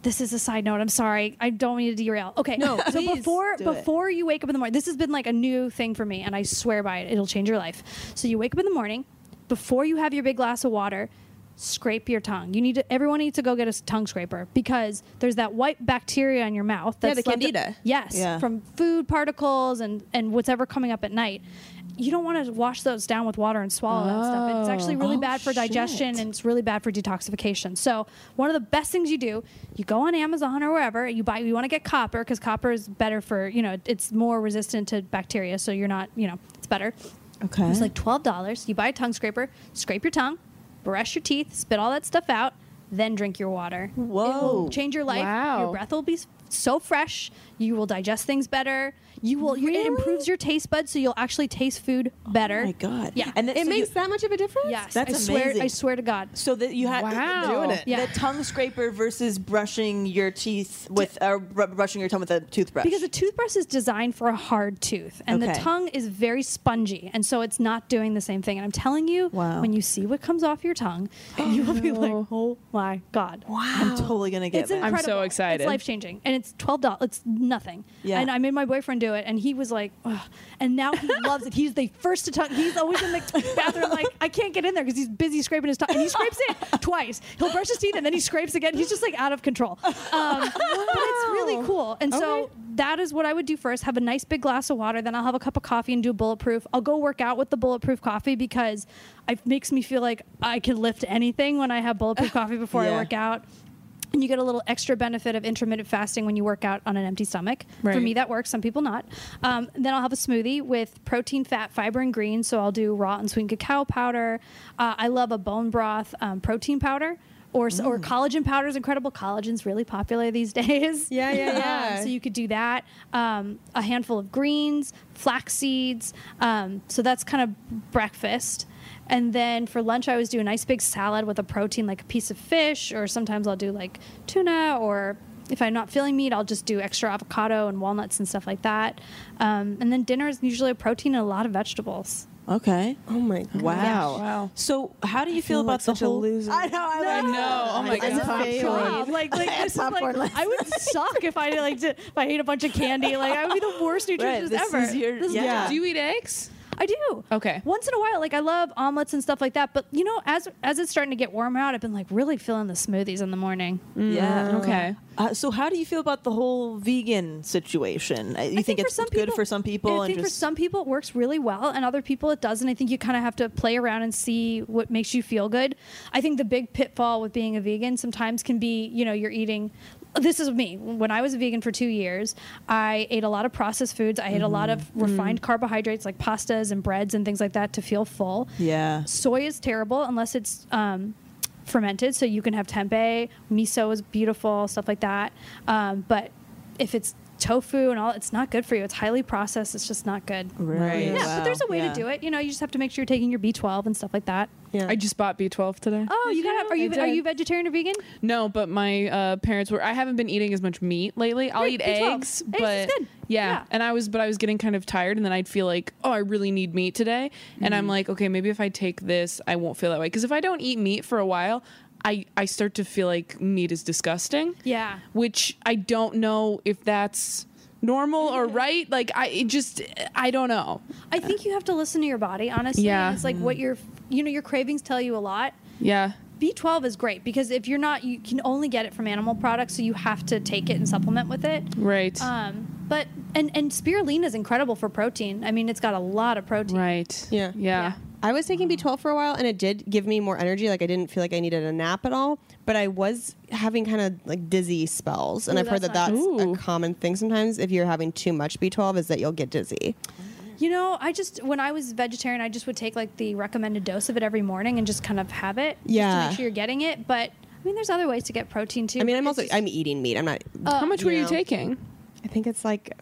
this is a side note. I'm sorry. I don't mean to derail. Okay. No, so before do it. before you wake up in the morning, this has been like a new thing for me, and I swear by it. It'll change your life. So you wake up in the morning, before you have your big glass of water, scrape your tongue. You need to. Everyone needs to go get a tongue scraper because there's that white bacteria in your mouth. Yeah, That's the left- candida. Yes, Yeah. from food particles and and whatever coming up at night. You don't want to wash those down with water and swallow that stuff. It's oh. actually really Oh, bad for digestion shit. and it's really bad for detoxification. So one of the best things you do, you go on Amazon or wherever, you buy. You want to get copper because copper is better for you know it's more resistant to bacteria, so you're not you know it's better. Okay. It's like twelve dollars. You buy a tongue scraper, scrape your tongue, brush your teeth, spit all that stuff out, then drink your water. It Whoa. will change your life. Wow. Your breath will be so fresh. You will digest things better. You will. you- It improves your taste buds, so you'll actually taste food better. Oh my god. Yeah. And then, It so makes you, that much of a difference? Yes, That's I swear. amazing. I swear to God. so that you had Wow. Doing it. Yeah. the tongue scraper versus brushing your teeth with uh, brushing your tongue with a toothbrush. Because a toothbrush is designed for a hard tooth, and the tongue is very spongy, and so it's not doing the same thing. And I'm telling you, Wow. when you see what comes off your tongue, you will be like, "Oh my god!" I'm totally gonna get It's that. incredible. I'm so excited. It's life changing, and it's twelve dollars. It's nothing. Yeah. And I made my boyfriend do it, and he was like, Ugh. and now he loves it. He's the first to talk. He's always in the bathroom, like I can't get in there because he's busy scraping his tongue, and he scrapes it twice. He'll brush his teeth, and then he scrapes again. He's just like out of control. Um, but it's really cool. And so Okay. that is what I would do first. Have a nice big glass of water. Then I'll have a cup of coffee and do bulletproof. I'll go work out with the bulletproof coffee because it makes me feel like I can lift anything when I have bulletproof coffee before I work out. And you get a little extra benefit of intermittent fasting when you work out on an empty stomach. For me, that works. Some people not. Um, then I'll have a smoothie with protein, fat, fiber, and greens. So I'll do raw and sweet cacao powder. Uh, I love a bone broth um, protein powder. Or, s or collagen powder is incredible. Collagen's really popular these days. Yeah, yeah, Um, yeah. so you could do that. Um, a handful of greens, flax seeds. Um, so that's kind of breakfast. And then for lunch, I always do a nice big salad with a protein, like a piece of fish, or sometimes I'll do like tuna, or if I'm not feeling meat, I'll just do extra avocado and walnuts and stuff like that. Um, and then dinner is usually a protein and a lot of vegetables. Okay. Oh my god. Wow. Wow. So, how do you feel, feel about like the such a whole? loser. I know. I, I know. Oh my As a god. failure. God, like, like this is Popcorn like, I would suck if I like did, if I ate a bunch of candy. Like I would be the worst nutritionist Right, this ever. is your- This yeah. job. Do you eat eggs? I do. Okay. Once in a while, like I love omelets and stuff like that. But you know, as as it's starting to get warmer out, I've been like really feeling the smoothies in the morning. Yeah. Okay. Uh, so, how do you feel about the whole vegan situation? Uh, You I think, for it's some good people- for some people? I and think just for some people it works really well, and other people it doesn't. I think you kind of have to play around and see what makes you feel good. I think the big pitfall with being a vegan sometimes can be, you know, you're eating. This is me. When I was a vegan for two years, I ate a lot of processed foods. I ate a lot of Mm-hmm. refined carbohydrates like pastas and breads and things like that to feel full. yeah. Soy is terrible unless it's um, fermented, so you can have tempeh. Miso is beautiful, stuff like that. Um, but if it's tofu and all, it's not good for you. It's highly processed. It's just not good. Right. Yeah, Wow. but there's a way Yeah. to do it. You know, you just have to make sure you're taking your B12 and stuff like that. Yeah. I just bought B12 today. Oh, you got? Are you are you vegetarian or vegan? No, but my uh, parents were. I haven't been eating as much meat lately. I'll Great, eat B12. eggs, Eggs but good. Yeah, Yeah. and I was, but I was getting kind of tired, and then I'd feel like, oh, I really need meat today, and Mm. I'm like, okay, maybe if I take this, I won't feel that way. Because if I don't eat meat for a while, I I start to feel like meat is disgusting. Yeah. which I don't know if that's normal or right. Like I it just I don't know. I think you have to listen to your body. Honestly, Yeah. it's like what your you know your cravings tell you a lot. Yeah. B12 is great because if you're not, you can only get it from animal products, so you have to take it and supplement with it. Right. Um, but and and spirulina is incredible for protein. I mean, it's got a lot of protein. right. Yeah. Yeah. I was taking B12 for a while and it did give me more energy. Like I didn't feel like I needed a nap at all, but I was having kind of like dizzy spells. And Ooh, I've heard that that's that's Ooh. a common thing sometimes if you're having too much B12 is that you'll get dizzy. You know, I just when I was vegetarian, I just would take like the recommended dose of it every morning and just kind of have it. Just to make sure you're getting it. But I mean, there's other ways to get protein too. I mean, I'm also just- I'm eating meat. I'm not. Uh, How much were you know. taking? I think it's like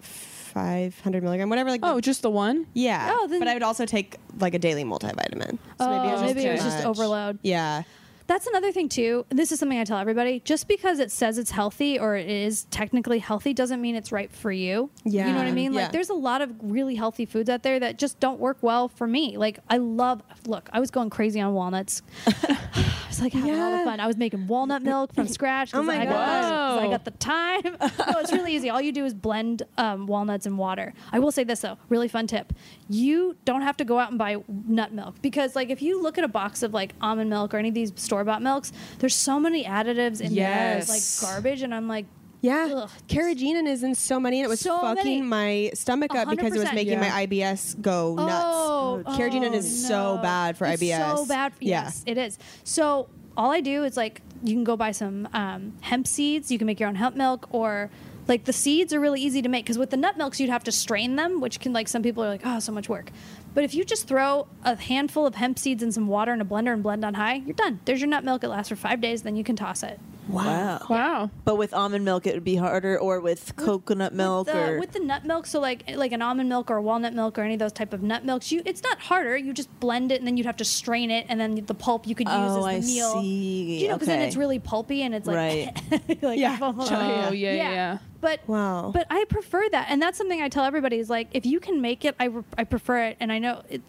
500 milligram, whatever. Like Oh, just the one? yeah. Oh, then- but I would also take like a daily multivitamin. So Oh, maybe it was just, maybe it was just overload. Yeah. That's another thing too. This is something I tell everybody. Just because it says it's healthy or it is technically healthy doesn't mean it's right for you. Yeah. You know what I Yeah. mean? Yeah. Like there's a lot of really healthy foods out there that just don't work well for me. Like I love look, I was going crazy on walnuts. I was like having all the fun. I was making walnut milk from scratch. 'cause Oh I got, I got the time. no, it's really easy. All you do is blend um, walnuts and water. I will say this though, really fun tip. You don't have to go out and buy nut milk because like if you look at a box of like almond milk or any of these store bought milks, there's so many additives in Yes. there, like garbage, and I'm like, Yeah. Ugh. Carrageenan is in so many, and it was So fucking many. my stomach up because it was making Yeah. my IBS go nuts. Oh, Carrageenan oh, is so bad for It's IBS. So bad. For, Yeah. Yes, it is. So all I do is like you can go buy some um, hemp seeds. You can make your own hemp milk, or like the seeds are really easy to make because with the nut milks you'd have to strain them, which can like some people are like oh so much work. But if you just throw a handful of hemp seeds and some water in a blender and blend on high, you're done. There's your nut milk. It lasts for five days. Then you can toss it. Wow. Wow. But with almond milk, it would be harder, or with coconut milk, with the, or with the nut milk, so like like an almond milk or walnut milk or any of those type of nut milks, you it's not harder. You just blend it and then you'd have to strain it, and then the pulp you could use Oh, as the I meal. see. You know, because then it's really pulpy and it's like Right. like Yeah. Oh, yeah, yeah, yeah. But Wow. but I prefer that, and that's something I tell everybody is like if you can make it, I, re- I prefer it, and I know it.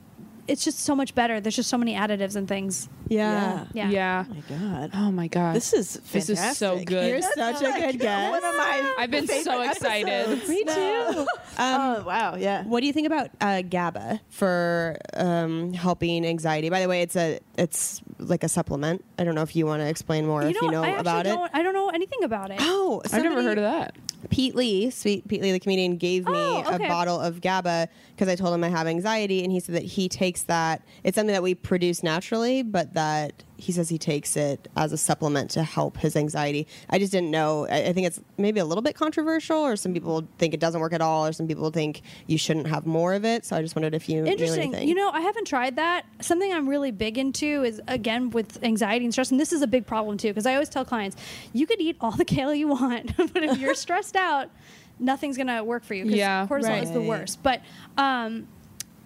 It's just so much better. There's just so many additives and things. Yeah. Yeah. Yeah. Oh my god. Oh my god. This is This is so good. You're such a good guest. One of my I've been so excited. episodes. Me too. oh wow, yeah. What do you think about uh, GABA for um, helping anxiety? By the way, it's a it's like a supplement. I don't know if you want to explain more if you know I about it. don't, I don't know anything about it. Oh, I've never heard of that. Pete Lee, sweet Pete Lee, the comedian, gave me Oh, okay. a bottle of GABA because I told him I have anxiety, and he said that he takes that. It's something that we produce naturally, but that he says he takes it as a supplement to help his anxiety. I just didn't know. I, I think it's maybe a little bit controversial, or some people think it doesn't work at all, or some people think you shouldn't have more of it. So I just wondered if you Interesting. anything. You know, I haven't tried that. Something I'm really big into is again with anxiety and stress, and this is a big problem too because I always tell clients, you could eat all the kale you want, but if you're stressed out, nothing's gonna work for you. 'cause Yeah, cortisol is the worst. But um,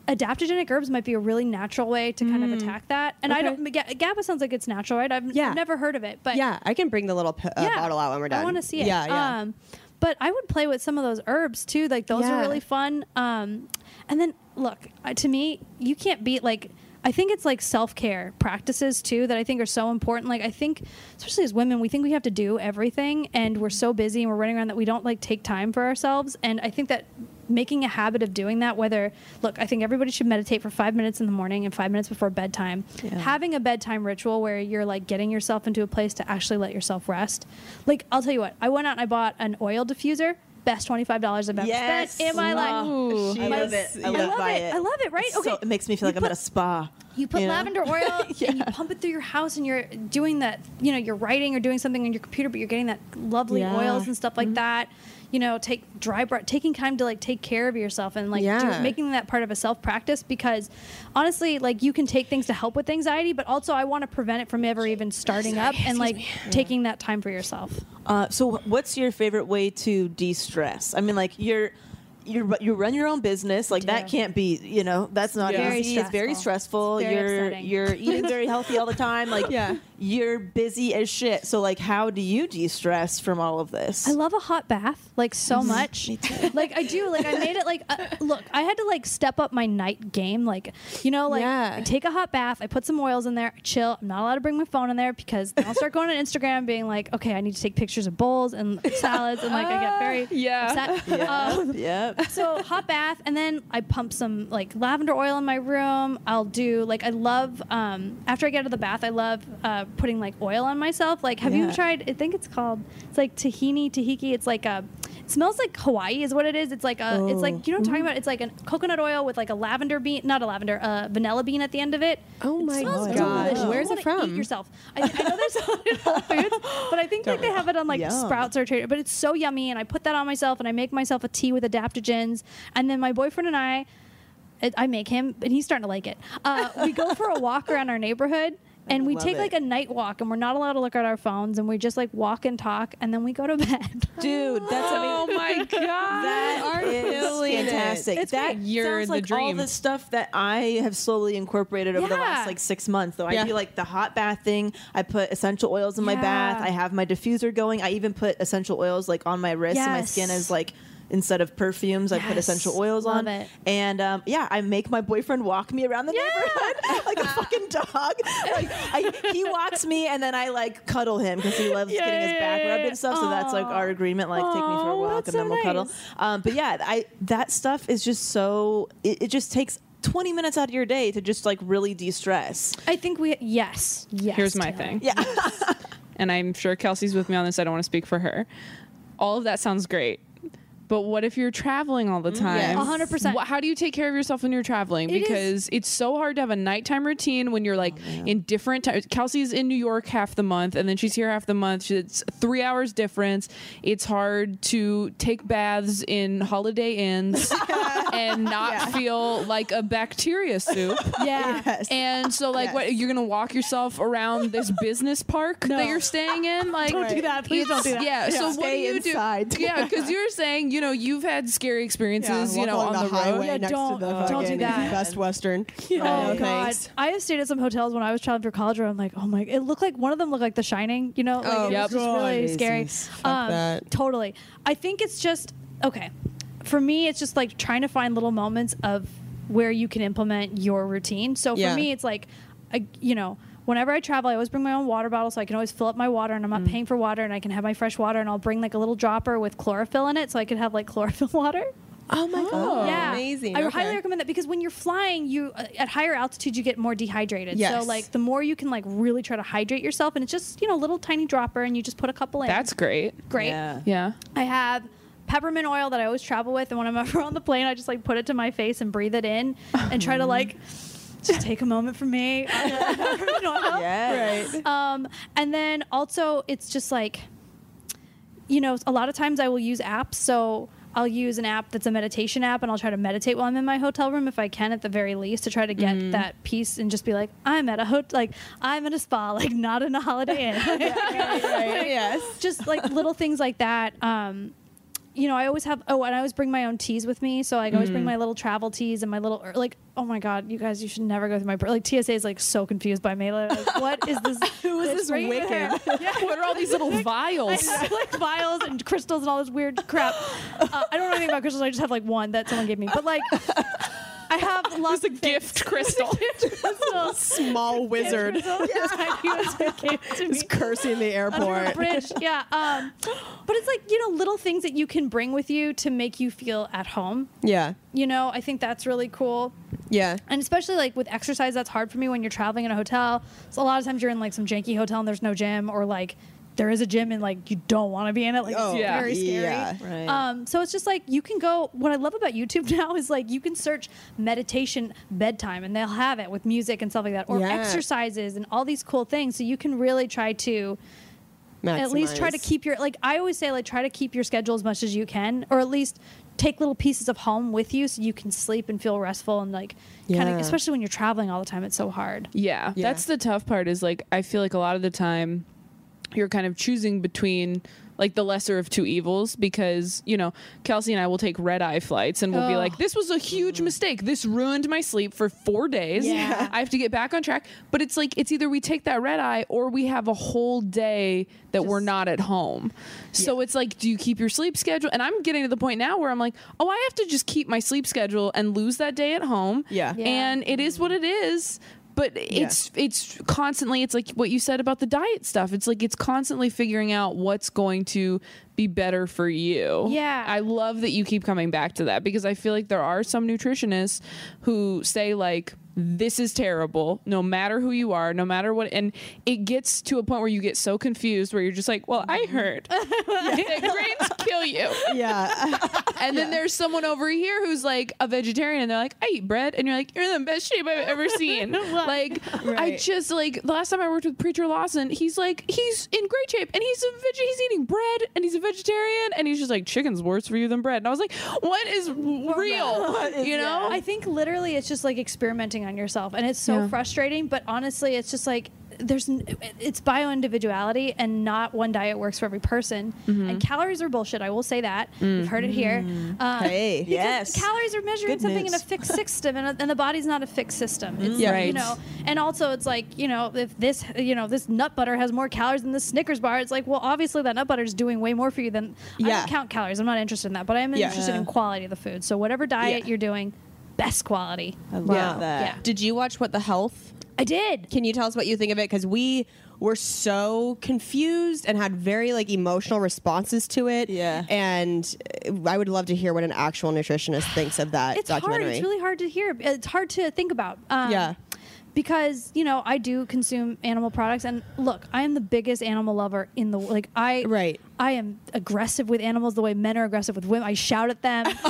adaptogenic herbs might be a really natural way to kind of attack that. And I don't. Ga- GABA sounds like it's natural, right? I've, Yeah. Never heard of it, but yeah, I can bring the little p- uh, bottle out when we're done. I want to see it. Yeah, yeah. Um, but I would play with some of those herbs too. Like those Yeah. are really fun. Um, and then look, uh, to me, you can't beat like. I think it's like self care practices too that I think are so important. Like I think, especially as women, we think we have to do everything, and we're so busy and we're running around that we don't like take time for ourselves. And I think that making a habit of doing that, whether look, I think everybody should meditate for five minutes in the morning and five minutes before bedtime. Having a bedtime ritual where you're like getting yourself into a place to actually let yourself rest. Like I'll tell you what, I went out and I bought an oil diffuser. Best twenty five dollars I've ever Yes. spent in my life. Ooh. I love it. I, I live love it. it. I love it, right? It's so- Okay. it makes me feel You like I'm at a spa. You put you know? lavender oil and you pump it through your house and you're doing that, you know, you're writing or doing something on your computer, but you're getting that lovely Yeah. oils and stuff like Mm-hmm. that. You know, take dry breath, taking time to like take care of yourself and like do- making that part of a self practice because honestly, like you can take things to help with anxiety, but also I want to prevent it from ever even starting up and like taking that time for yourself. Uh, so, what's your favorite way to de-stress? I mean, like you're. You you run your own business like that can't be you know that's not Very easy it's very stressful It's very you're upsetting. you're eating very healthy all the time like Yeah. You're busy as shit so like how do you de-stress from all of this I love a hot bath like so much. Like I do. Like I made it. Like uh, look, I had to like step up my night game. Like you know, like Yeah. I take a hot bath. I put some oils in there. Chill. I'm not allowed to bring my phone in there because then I'll start going on Instagram, being like, okay, I need to take pictures of bowls and salads, and like I get very Yeah. upset. Um, yeah so hot bath and then i pump some like lavender oil in my room i'll do like i love um, after i get out of the bath i love uh, putting like oil on myself like have you tried i think it's called it's like tahini tahiki it's like a it smells like hawaii is what it is it's like a it's like you know what i'm talking about it's like a coconut oil with like a lavender bean not a lavender uh, vanilla bean at the end of it Oh It my smells God. delicious. Where's it from? eat yourself I, I know there's some in Whole Foods, but I think like they have it on like Yum. Sprouts or Trader. But it's so yummy, and I put that on myself, and I make myself a tea with adaptogens, and then my boyfriend and I, I make him, and he's starting to like it. Uh, we go for a walk around our neighborhood. And we take it. like a night walk, and we're not allowed to look at our phones, and we just like walk and talk, and then we go to bed. dude that's I mean, Oh my god. That are is killing it. fantastic. It's that great. You're sounds the like all the stuff that I have slowly incorporated over the last like six months. Though Yeah. I do like the hot bath thing. I put essential oils in my bath. I have my diffuser going. I even put essential oils like on my wrist and my skin is like. Instead of perfumes, I put essential oils Love on, it. and um, yeah, I make my boyfriend walk me around the neighborhood like a fucking dog. Like I, he walks me, and then I like cuddle him because he loves Yeah, getting his back yeah, rubbed and stuff. So that's like our agreement. Like take me for a walk, that's and then we'll cuddle. Um, but yeah, I that stuff is just so it, it just takes 20 minutes out of your day to just like really de-stress. I think we yes, yes. Here's my Taylor. thing. Yeah. and I'm sure Kelsey's with me on this. I don't want to speak for her. All of that sounds great. But what if you're traveling all the mm, time? Yes. 100%. Wha- How do you take care of yourself when you're traveling? It is- because it's so hard to have a nighttime routine when you're Oh, like in different times. Kelsey's in New York half the month, and then she's here half the month. It's three hours difference. It's hard to take baths in Holiday Inns and not feel like a bacteria soup. Yeah. And so, like, Yes. what you're gonna walk yourself around this business park that you're staying in? Like, Don't do that. Please don't do that. Yeah. So what do Stay you inside. do? Yeah, because you're saying, you know, you've had scary experiences, you know, on the, road. Yeah, don't- uh, don't do that. Best Western. Oh No, god! I have stayed at some hotels when I was traveling for college where I'm like, oh my! God, it looked like one of them looked like The Shining. You know, like, Oh, it Yep. was just really Jesus. scary. Fuck that. Um, totally. I think it's just okay. For me, it's just like trying to find little moments of where you can implement your routine. So for Yeah. me, it's like, I, you know. Whenever I travel, I always bring my own water bottle so I can always fill up my water and I'm not paying for water and I can have my fresh water and I'll bring like a little dropper with chlorophyll in it so I could have like chlorophyll water. Oh my god. Yeah, Amazing. I Okay. highly recommend that because when you're flying, you uh, at higher altitude you get more dehydrated. Yes. So like the more you can like really try to hydrate yourself, and it's just you know a little tiny dropper, and you just put a couple in. That's great. great. Yeah. Yeah. I have peppermint oil that I always travel with, and when I'm ever on the plane, I just like put it to my face and breathe it in, and try to like just take a moment for me. Peppermint oil. Yes. Right. Um, and then also, it's just like, you know, a lot of times I will use apps. So I'll use an app that's a meditation app, and I'll try to meditate while I'm in my hotel room if I can, at the very least, to try to get that peace and just be like, I'm at a hotel, like I'm at a spa, like not in a Holiday Inn. right. Yes. just like little things like that. Um, you know, I always have. Oh, and I always bring my own teas with me. So like, I always bring my little travel teas and my little or, like. Oh my god, you guys, you should never go through my like TSA is like so confused by me. Like, what is this? Who is this right Wiccan? here? Yeah. What are all these little I vials? have like vials and crystals and all this weird crap. Uh, I don't know anything about crystals. I just have like one that someone gave me. But like, I have lots a of gift crystal. crystals. Small wizard. Crystals. Tiny wizard gave to me Just cursing the under a airport. bridge. Yeah. Um, but it's like, you know, little things that you can bring with you to make you feel at home. Yeah. You know, I think that's really cool. Yeah. And especially like with exercise, that's hard for me when you're traveling in a hotel. So a lot of times you're in like some janky hotel and there's no gym or like there is a gym and like you don't want to be in it. Like Oh, it's yeah. very scary. Yeah. Right. Um, so it's just like you can go. What I love about YouTube now is like you can search meditation bedtime and they'll have it with music and stuff like that, or Yeah. exercises and all these cool things. So you can really try to at least try to keep your like I always say like try to keep your schedule as much as you can, or at least take little pieces of home with you so you can sleep and feel restful and like kind of especially when you're traveling all the time. It's so hard. Yeah, Yeah. that's the tough part. Is like I feel like a lot of the time you're kind of choosing between like the lesser of two evils because you know Kelsey and I will take red eye flights and we'll be like, this was a huge mistake. This ruined my sleep for four days. Yeah. I have to get back on track. But it's like it's either we take that red eye or we have a whole day that we're not at home. So it's like, do you keep your sleep schedule? And I'm getting to the point now where I'm like, oh, I have to just keep my sleep schedule and lose that day at home. Yeah. Yeah. And it is what it is. But it's it's constantly it's like what you said about the diet stuff. It's like it's constantly figuring out what's going to be better for you. Yeah. I love that you keep coming back to that because I feel like there are some nutritionists who say like this is terrible no matter who you are no matter what and it gets to a point where you get so confused where you're just like well i heard that grains kill you Yeah. and then there's someone over here who's like a vegetarian and they're like, I eat bread. And you're like, you're in the best shape I've ever seen. like, I just like the last time I worked with Preacher Lawson, he's like, he's in great shape and he's a veg- he's eating bread and he's a vegetarian and he's just like, chicken's worse for you than bread. And I was like, what is real? you know? I think literally it's just like experimenting on yourself, and it's so Yeah. frustrating. But honestly, it's just like there's it's bio individuality, and not one diet works for every person. Mm-hmm. And calories are bullshit. I will say that. You've heard it here. Uh, Hey. Yes. calories are measuring Good something in a fixed system, and, and the body's not a fixed system. It's Yeah. you know, and also it's like you know if this you know this nut butter has more calories than this Snickers bar, it's like well obviously that nut butter is doing way more for you than I Yeah. don't count calories. I'm not interested in that, but I am Yeah. interested in quality of the food. So whatever diet Yeah. you're doing, best quality. I love Yeah. that. Yeah. Did you watch What the Health? I did. Can you tell us what you think of it? Because we were so confused and had very like emotional responses to it. Yeah. And uh, I would love to hear what an actual nutritionist thinks of that It's hard. It's really hard to hear. It's hard to think about. Um, Yeah. Because you know I do consume animal products, and look, I am the biggest animal lover in the like. I Right. I am aggressive with animals the way men are aggressive with women. I shout at them.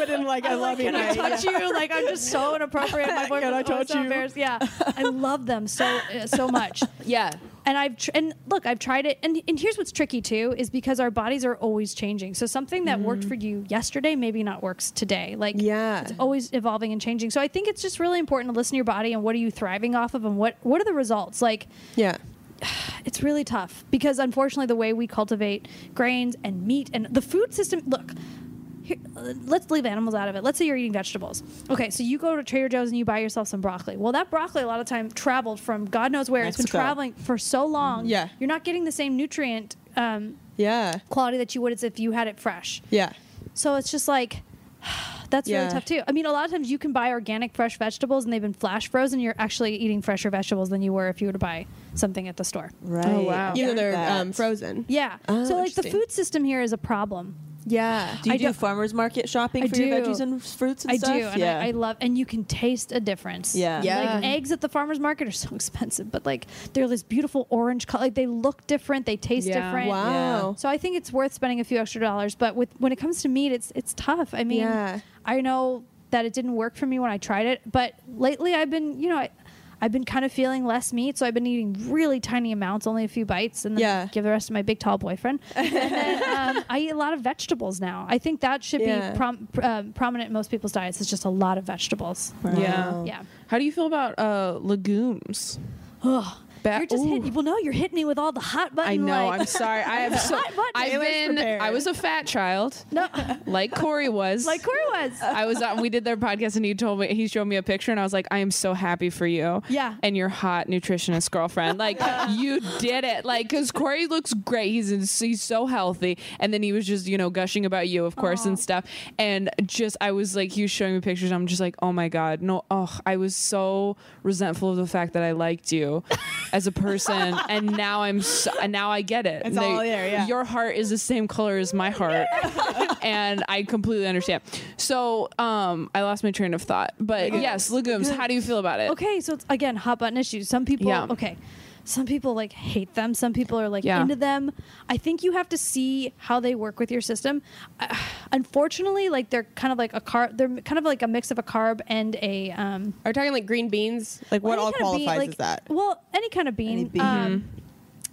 but in like I love you. Can I touch you? Like I'm just so inappropriate. My boyfriend Can I was always touch so you? Yeah, I love them so uh, so much. Yeah. And I've tr- and look, I've tried it, and and here's what's tricky too is because our bodies are always changing. So something that worked mm. for you yesterday maybe not works today. Like Yeah. it's always evolving and changing. So I think it's just really important to listen to your body and what are you thriving off of, and what what are the results. Like Yeah. it's really tough because unfortunately the way we cultivate grains and meat and the food system look here, let's leave animals out of it let's say you're eating vegetables okay so you go to trader joe's and you buy yourself some broccoli well that broccoli a lot of time traveled from god knows where it's been traveling for so long Yeah. you're not getting the same nutrient um, Yeah. quality that you would as if you had it fresh Yeah. so it's just like that's Yeah. really tough too. I mean, a lot of times you can buy organic fresh vegetables and they've been flash frozen. You're actually eating fresher vegetables than you were if you were to buy something at the store. Right. Oh, wow. I Even though they're um, frozen. Yeah. Oh, so like the food system here is a problem. Yeah. Do you I do don't- farmers market shopping I for your do. veggies and fruits and stuff? I stuff? do, and yeah. I, I love, and you can taste a difference. Yeah. Yeah. Like eggs at the farmers market are so expensive, but like they're this beautiful orange color. Like they look different, they taste Yeah. different. Wow. So I think it's worth spending a few extra dollars. But with when it comes to meat, it's it's tough. I mean, Yeah. I know that it didn't work for me when I tried it, but lately I've been, you know, I, I've been kind of feeling less meat, so I've been eating really tiny amounts, only a few bites, and then Yeah. give the rest to my big tall boyfriend. and then um, I eat a lot of vegetables now. I think that should Yeah. be prom- pr- um, prominent in most people's diets. It's just a lot of vegetables. Yeah. Yeah. How do you feel about uh, legumes? Ugh. Ba- you're just Ooh. hitting. Well, no, you're hitting me with all the hot button. I know. like- I'm sorry. I have so. Hot. I've been. prepared. I was a fat child, no, like Corey was. like Corey was. I was on. We did their podcast, and he told me he showed me a picture, and I was like, I am so happy for you. Yeah. And your hot nutritionist girlfriend, like you did it. Like, cause Corey looks great. He's in, he's so healthy, and then he was just you know gushing about you, of course, and stuff. And just I was like, he was showing me pictures. I'm just like, oh my god, no. Oh, I was so resentful of the fact that I liked you as a person, and now I'm so, and now I get it. It's They- all there, yeah. Your heart is the same color as my heart, and I completely understand. So, um, I lost my train of thought, but yes, legumes. How do you feel about it? Okay, so it's again hot button issues. Some people, Yeah. okay, some people like hate them. Some people are like Yeah. into them. I think you have to see how they work with your system. Uh, unfortunately, like they're kind of like a carb. They're kind of like a mix of a carb and a um. Are we talking like green beans? Like what all kind of bean, qualifies like- as that? Well, any kind of bean. Any bean. Um,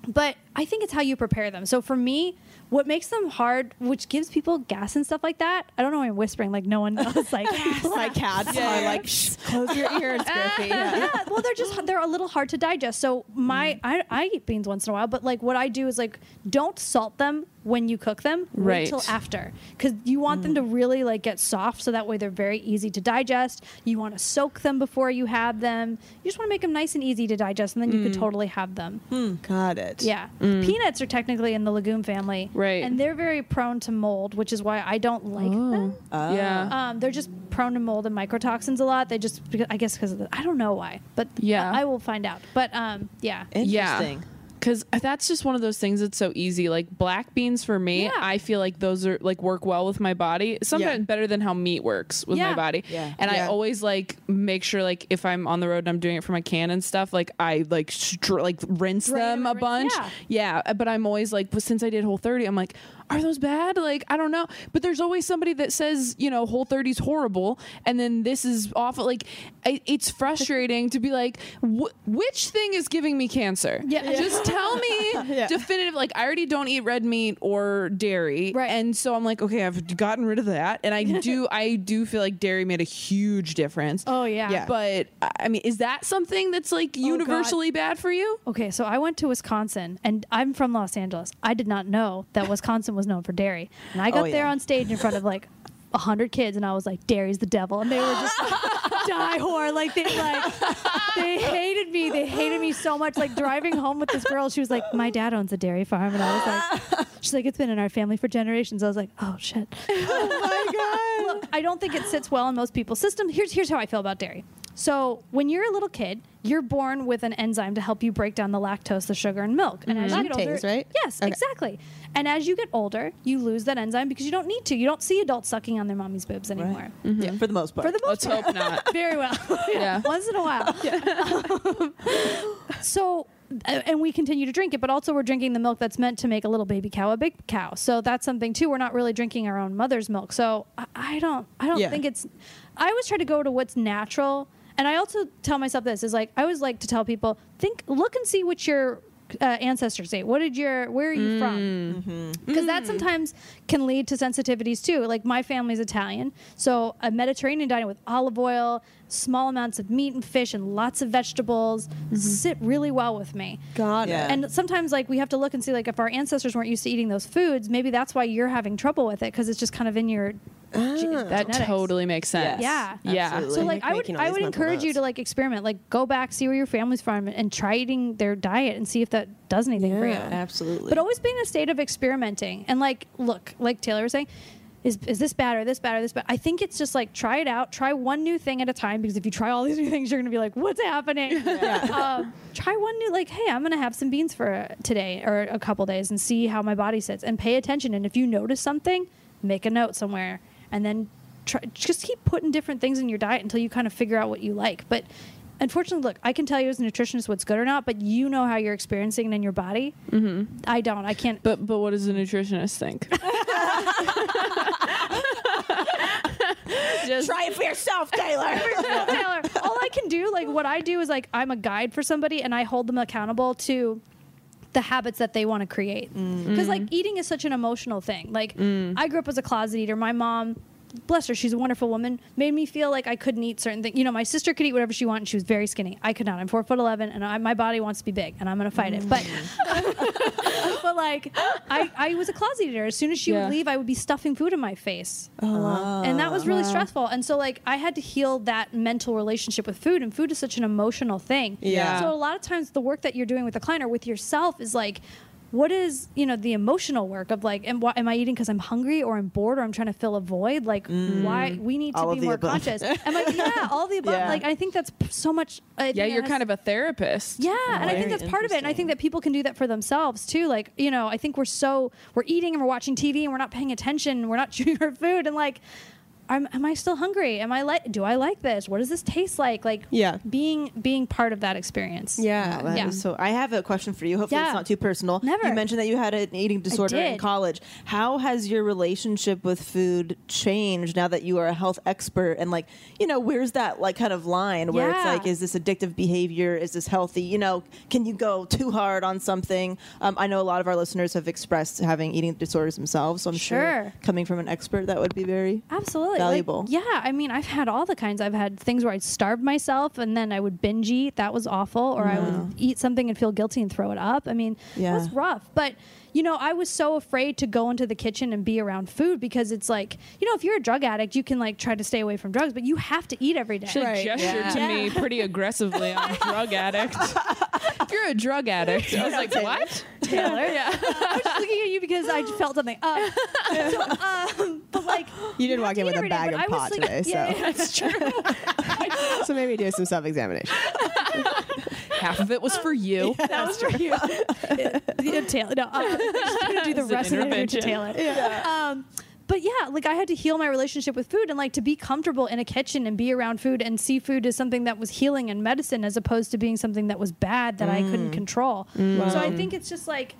but I think it's how you prepare them. So for me, what makes them hard, which gives people gas and stuff like that. I don't know. why I'm whispering like no one knows. Like My cats are like, Shh, close your ears, Griffey. yeah. well they're just they're a little hard to digest so my mm. I, I eat beans once in a while but like what i do is like don't salt them when you cook them Right. wait till after because you want them to really like get soft so that way they're very easy to digest you want to soak them before you have them you just want to make them nice and easy to digest and then you could totally have them Got it. yeah peanuts are technically in the legume family Right. and they're very prone to mold which is why i don't like them Yeah. um, they're just prone to mold and mycotoxins a lot. They just, because- I guess, because I don't know why, but Yeah. I, I will find out. But um, yeah, Interesting. Because that's just one of those things that's so easy. Like black beans for me, Yeah. I feel like those are like work well with my body. Sometimes Yeah. better than how meat works with my body. Yeah. And I always like make sure like if I'm on the road and I'm doing it for my can and stuff, like I like str- like rinse them a rinse- bunch. yeah. Yeah. But I'm always like, but since I did Whole 30, I'm like, are those bad? Like I don't know. But there's always somebody that says you know Whole 30's horrible, and then this is awful. Like I, it's frustrating to be like, wh- which thing is giving me cancer? Yeah. Yeah. Just tell me definitive. Like I already don't eat red meat or dairy, Right. and so I'm like, okay, I've gotten rid of that, and I do, I do feel like dairy made a huge difference. Oh, yeah. Yeah. But I mean, is that something that's like oh, God. universally bad for you? Okay, so I went to Wisconsin, and I'm from Los Angeles. I did not know that Wisconsin was known for dairy, and I oh, got Oh, there on stage in front of like. a hundred kids and I was like, "Dairy's the devil," and they were just die whore. Like they like they hated me. They hated me so much. Like driving home with this girl, she was like, "My dad owns a dairy farm," and I was like, "She's like, it's been in our family for generations." I was like, "Oh shit." Oh my god. Look, I don't think it sits well in most people's system. Here's here's how I feel about dairy. So when you're a little kid, you're born with an enzyme to help you break down the lactose, the sugar, and milk. And as you get older, right? Yes, Okay. exactly. And as you get older, you lose that enzyme because you don't need to. You don't see adults sucking on their mommy's boobs anymore. Yeah, for the most part. For the most Let's hope not. very well. Yeah. Once in a while. so, uh, and we continue to drink it, but also we're drinking the milk that's meant to make a little baby cow a big cow. So that's something too. We're not really drinking our own mother's milk. So I, I don't, I don't Yeah. think it's. I always try to go to what's natural, and I also tell myself this is like I always like to tell people think, look and see what your uh, ancestors ate. What did your, where are you from? Mm. Mm-hmm. because that mm. sometimes can lead to sensitivities too. Like my family's Italian, so a Mediterranean diet with olive oil, small amounts of meat and fish, and lots of vegetables mm-hmm. sit really well with me. Got Yeah. it. And sometimes, like we have to look and see, like if our ancestors weren't used to eating those foods, maybe that's why you're having trouble with it because it's just kind of in your. Ah. ge- That genetics. totally makes sense. Yeah. Yeah. Absolutely. So Like like I would I would mental encourage you to like experiment, like go back, see where your family's from, and try eating their diet and see if that does anything for you. Absolutely. But always be in a state of experimenting and like look, like Taylor was saying, is is this bad or this bad or this bad? I think it's just like try it out, try one new thing at a time because if you try all these new things, you're gonna be like, what's happening? um, try one new like, hey, I'm gonna have some beans for today or a couple days and see how my body sits and pay attention. And if you notice something, make a note somewhere, and then try, just keep putting different things in your diet until you kind of figure out what you like. But unfortunately, look, I can tell you as a nutritionist what's good or not, but you know how you're experiencing it in your body. Mm-hmm. I don't. I can't. But but what does a nutritionist think? Just Try it for yourself, Taylor. No, Taylor, all I can do, like what I do is like I'm a guide for somebody and I hold them accountable to the habits that they want to create. Mm. Because like mm. eating is such an emotional thing. Like mm. I grew up as a closet eater. My mom, bless her, she's a wonderful woman, made me feel like I couldn't eat certain things. You know, my sister could eat whatever she wanted. She was very skinny. I could not. I'm four foot eleven, and I, my body wants to be big, and I'm gonna fight it. But mm. but like I, I was a closet eater. As soon as she Yeah. would leave, I would be stuffing food in my face. Oh, uh-huh. And that was really stressful. And so like I had to heal that mental relationship with food and food is such an emotional thing. Yeah. So a lot of times the work that you're doing with the client or with yourself is like what is you know the emotional work of like am, why, am i eating because i'm hungry or i'm bored or i'm trying to fill a void like why mm. we need to All of be the more above. conscious am i yeah all the above Yeah. like i think that's p- so much I yeah, you're has- kind of a therapist. yeah, and I think that's part of it. And I think that people can do that for themselves too. Like, you know, I think we're so we're eating and we're watching TV and we're not paying attention. We're not chewing our food and like, I'm, am I still hungry? Am I like? Do I like this? What does this taste like? Like, Yeah. being being part of that experience. Yeah. That Yeah. So I have a question for you. Hopefully Yeah. it's not too personal. Never. You mentioned that you had an eating disorder in college. How has your relationship with food changed now that you are a health expert? And like, you know, where's that like kind of line where it's like, is this addictive behavior? Is this healthy? You know, can you go too hard on something? Um, I know a lot of our listeners have expressed having eating disorders themselves. So I'm sure, Sure. coming from an expert, that would be very Absolutely. Like, Valuable. yeah, I mean, I've had all the kinds. I've had things where I'd starve myself and then I would binge eat. That was awful. Or I would eat something and feel guilty and throw it up. I mean, Yeah. that's rough. But, you know, I was so afraid to go into the kitchen and be around food because it's like, you know, if you're a drug addict, you can like try to stay away from drugs, but you have to eat every day. She Right. gestured to Yeah. me pretty aggressively. I'm a drug addict. if you're a drug addict, I was like, what? Taylor. Yeah. I was just looking at you because I felt something. Uh, so, um, but like, You did have walk in with a bag but of pot like- today, yeah, so. yeah, that's true. so maybe do some self examination. Half of it was for you. that was for you. yeah, Taylor. No, uh, just gonna do the It's rest of the interview to intervention. Taylor. Um, but yeah, like I had to heal my relationship with food and like to be comfortable in a kitchen and be around food and see food as something that was healing and medicine as opposed to being something that was bad that I couldn't control. So I think it's just like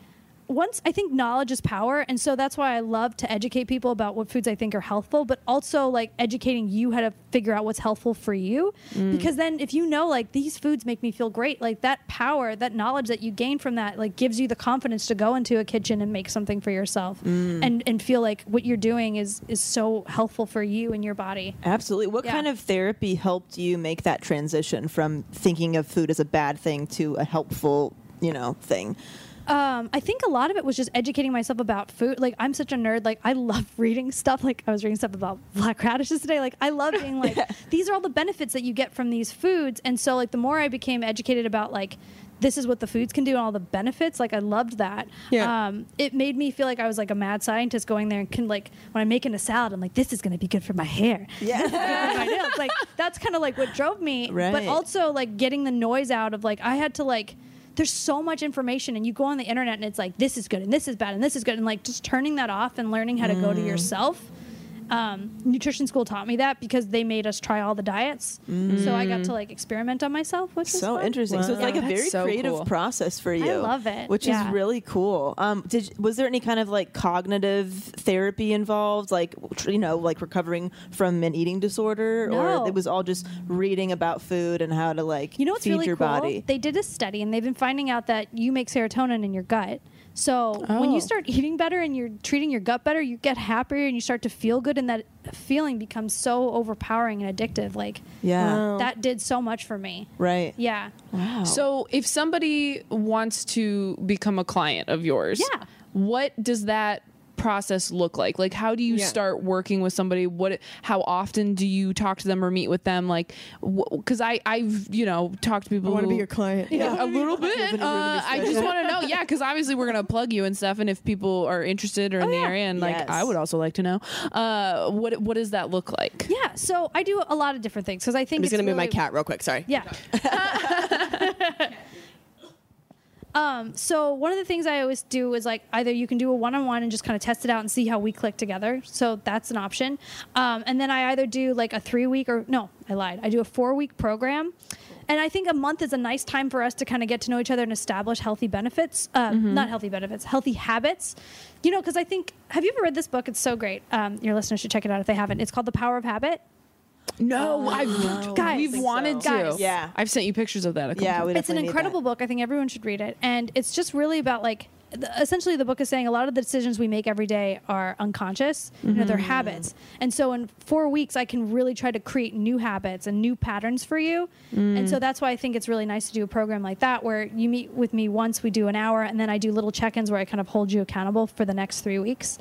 once I think knowledge is power, and so that's why I love to educate people about what foods I think are healthful, but also like educating you how to figure out what's healthful for you. Mm. Because then, if you know like these foods make me feel great, like that power, that knowledge that you gain from that, like gives you the confidence to go into a kitchen and make something for yourself, mm. and and feel like what you're doing is is so helpful for you and your body. Absolutely. What Yeah. kind of therapy helped you make that transition from thinking of food as a bad thing to a helpful, you know, thing? Um, I think a lot of it was just educating myself about food. Like I'm such a nerd. Like I love reading stuff. Like I was reading stuff about black radishes today. Like I love being like, these are all the benefits that you get from these foods. And so like the more I became educated about like this is what the foods can do and all the benefits, like I loved that. Yeah. Um, it made me feel like I was like a mad scientist going there and can like when I'm making a salad, I'm like, this is gonna be good for my hair. Yeah. my nails. Like that's kind of like what drove me. Right. But also like getting the noise out of like I had to like there's so much information and you go on the internet and it's like this is good and this is bad and this is good and like just turning that off and learning how to go to Mm. yourself. Um, nutrition school taught me that because they made us try all the diets, so I got to like experiment on myself, which was so fun. interesting. So it's Wow. like a That's very so creative cool. process for you. I love it. which Yeah. is really cool. Um, did was there any kind of like cognitive therapy involved, like you know, like recovering from an eating disorder, No. or it was all just reading about food and how to like You know what's feed really your cool? body? They did a study and they've been finding out that you make serotonin in your gut. So when Oh. you start eating better and you're treating your gut better, you get happier and you start to feel good, and that feeling becomes so overpowering and addictive. Like yeah, that did so much for me. right. Yeah. Wow. So if somebody wants to become a client of yours, Yeah. what does that process look like? Like how do you Yeah. start working with somebody? What how often do you talk to them or meet with them? Like cuz I I've, you know, talked to people I want to be your client. Yeah, a little bit. Open a Uh, I just want to know, yeah, because obviously we're gonna plug you and stuff, and if people are interested or in Oh, the yeah. area, and like Yes. I would also like to know, uh, what what does that look like? Yeah. So I do a lot of different things because I think I'm just it's gonna move my cat real quick. Sorry. Yeah. Um, so one of the things I always do is like either you can do a one-on-one and just kind of test it out and see how we click together. So that's an option. Um, and then I either do like a three-week or no, I lied. I do a four-week program. And I think a month is a nice time for us to kind of get to know each other and establish healthy benefits. Uh, Not healthy benefits, healthy habits. You know, because I think, have you ever read this book? It's so great. Um, your listeners should check it out if they haven't. It's called The Power of Habit. No, oh, I've Guys, we've wanted so. to. Guys. Yeah. I've sent you pictures of that. A couple Yeah, we it's an definitely need incredible book. I think everyone should read it. And it's just really about like, th- essentially, the book is saying a lot of the decisions we make every day are unconscious. You know, they're habits. And so in four weeks, I can really try to create new habits and new patterns for you. And so that's why I think it's really nice to do a program like that where you meet with me once, we do an hour, and then I do little check ins where I kind of hold you accountable for the next three weeks.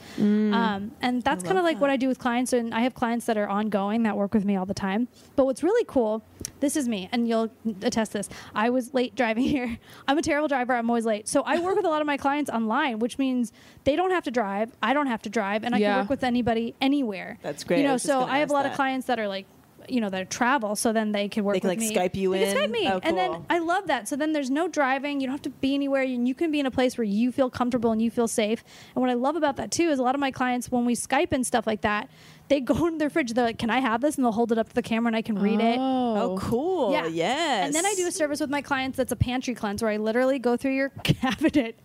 Um, and that's kind of like what I do with clients. And I have clients that are ongoing that work with me all the time. But what's really cool, this is me, and you'll attest this. I was late driving here. I'm a terrible driver. I'm always late. So I work with a lot of my clients online, which means they don't have to drive. I don't have to drive, and I Yeah. can work with anybody anywhere. That's great. You know, was just so I have a lot that. of clients that are like, you know, that travel, so then they can work They can, with like, me. Skype you They can in? Skype me, Oh, and then. I love that. So then there's no driving. You don't have to be anywhere, and you can be in a place where you feel comfortable and you feel safe. And what I love about that too is a lot of my clients, when we Skype and stuff like that, they go in their fridge. They're like, "Can I have this?" And they'll hold it up to the camera, and I can read it. Oh, oh cool. Yeah. Yes. And then I do a service with my clients that's a pantry cleanse where I literally go through your cabinet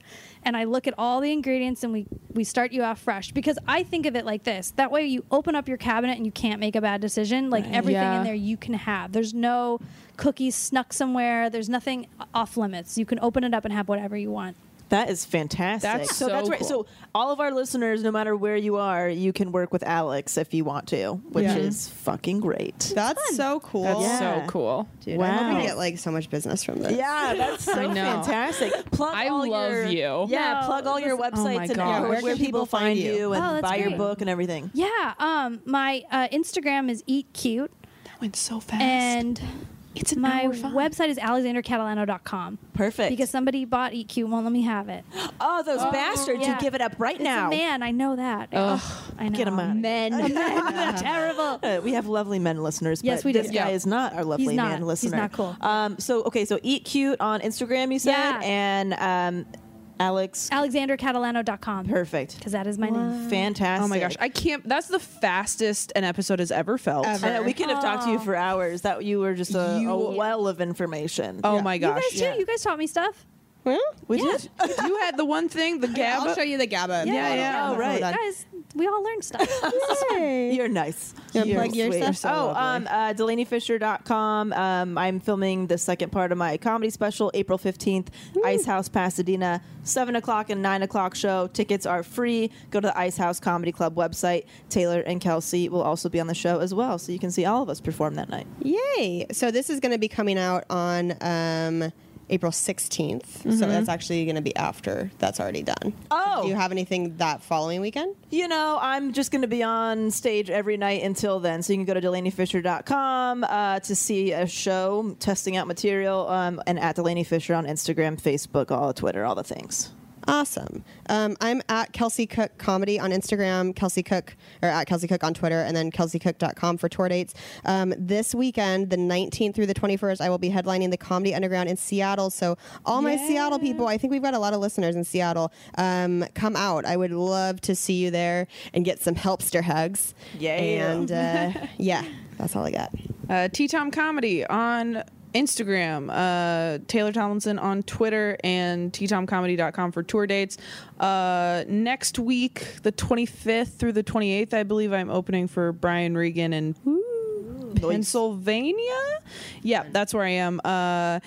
and I look at all the ingredients and we we start you off fresh because I think of it like this. That way you open up your cabinet and you can't make a bad decision. Like everything Yeah. in there you can have. There's no cookies snuck somewhere. There's nothing off limits. You can open it up and have whatever you want. That is fantastic. That's so, that's so right. cool. So all of our listeners, no matter where you are, you can work with Alex if you want to, which Yeah. is fucking great. That's so cool. That's Yeah. so cool. Dude, I hope Wow. we get like so much business from this. Yeah, that's so fantastic. Plug I all love your, you. Yeah, No, plug all your listen- Oh websites and gosh. where, Where where people people find find you you? and Oh, that's buy your book and everything. Yeah. Um. My uh, Instagram is eat cute That went so fast. and it's an my hour five. website is alexandracatalano.com. Perfect. Because somebody bought Eat Cute and won't let me have it. oh, those bastards yeah. who give it up right It's now. a man, I know that. Ugh, I know. Get 'em out. Men. Terrible. Uh, we have lovely men listeners. Yes, but we do. This guy Yeah. is not our lovely He's not. man He's listener. not cool. Um, so okay, so eat cute on Instagram, you said, Yeah. and um, Alex. AlexandraCatalano.com. Perfect. Because that is my name. Fantastic. Oh my gosh, I can't. That's the fastest an episode has ever felt. Ever. I know, we could have talked to you for hours. That you were just a, You- a well of information. Oh my gosh. You guys too. You guys taught me stuff. Well, we did. you had the one thing, the I'll show you the GABA. Yeah, yeah. Oh, right. Guys, we all learned stuff. You're nice. You wanna You're plug your sweet. stuff? oh, So um, uh, DelanieFischer.com. Um, I'm filming the second part of my comedy special, April 15th, Ice House, Pasadena, 7 o'clock and 9 o'clock show. Tickets are free. Go to the Ice House Comedy Club website. Taylor and Kelsey will also be on the show as well, so you can see all of us perform that night. Yay! So this is going to be coming out on um, April 16th. So that's actually going to be after that's already done. Oh. Do you have anything that following weekend? You know, I'm just going to be on stage every night until then. So you can go to DelanieFischer.com uh, to see a show, testing out material, um, and at Delanie Fischer on Instagram, Facebook, all Twitter, all the things. Awesome. Um, I'm at Kelsey Cook Comedy on Instagram, Kelsey Cook, or at Kelsey Cook on Twitter, and then kelseycook.com for tour dates. Um, this weekend, the 19th through the 21st, I will be headlining the Comedy Underground in Seattle. So, all my Seattle people, I think we've got a lot of listeners in Seattle, um, come out. I would love to see you there and get some helpster hugs. Yeah. And uh, yeah, that's all I got. Uh, T Tom Comedy on Instagram, uh, Taylor Tomlinson on Twitter, and ttomcomedy.com for tour dates. Uh, next week, the 25th through the 28th, I believe I'm opening for Brian Regan in Pennsylvania. Yeah, that's where I am. Uh,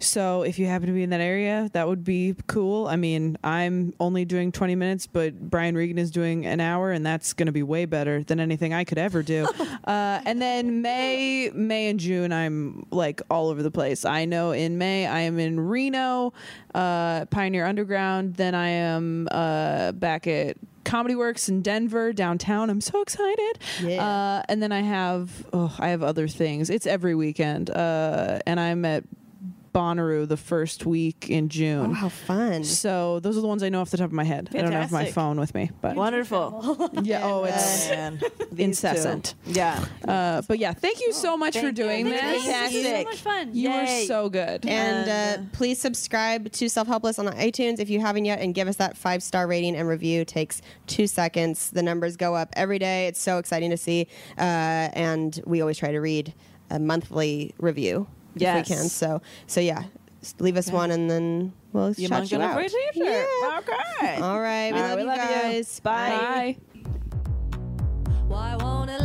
so if you happen to be in that area, that would be cool. I mean, I'm only doing 20 minutes, but Brian Regan is doing an hour, and that's going to be way better than anything I could ever do. uh, and then May, May and June, I'm like all over the place. I know in May I am in Reno, uh, Pioneer Underground. Then I am uh, back at Comedy Works in Denver downtown. I'm so excited. Yeah. Uh, and then I have oh, I have other things. It's every weekend, uh, and I'm at Bonnaroo the first week in June. Oh, how fun. So those are the ones I know off the top of my head. Fantastic. I don't have my phone with me, but Wonderful. yeah. Oh, it's Man, incessant. Yeah. Uh, but yeah, thank you so much for Thank you. doing this. you. This is so much fun. You were Yay. so good. And And, uh, please subscribe to Self Helpless on iTunes if you haven't yet, and give us that five star rating and review. takes two seconds. The numbers go up every day. It's so exciting to see, uh, and we always try to read a monthly review if Yes. we can. So, so yeah, s- leave us one, and then we'll You shout you get a out. free t-shirt. Yeah. Okay. All right, we All love right, you guys. Bye. Bye. Why won't it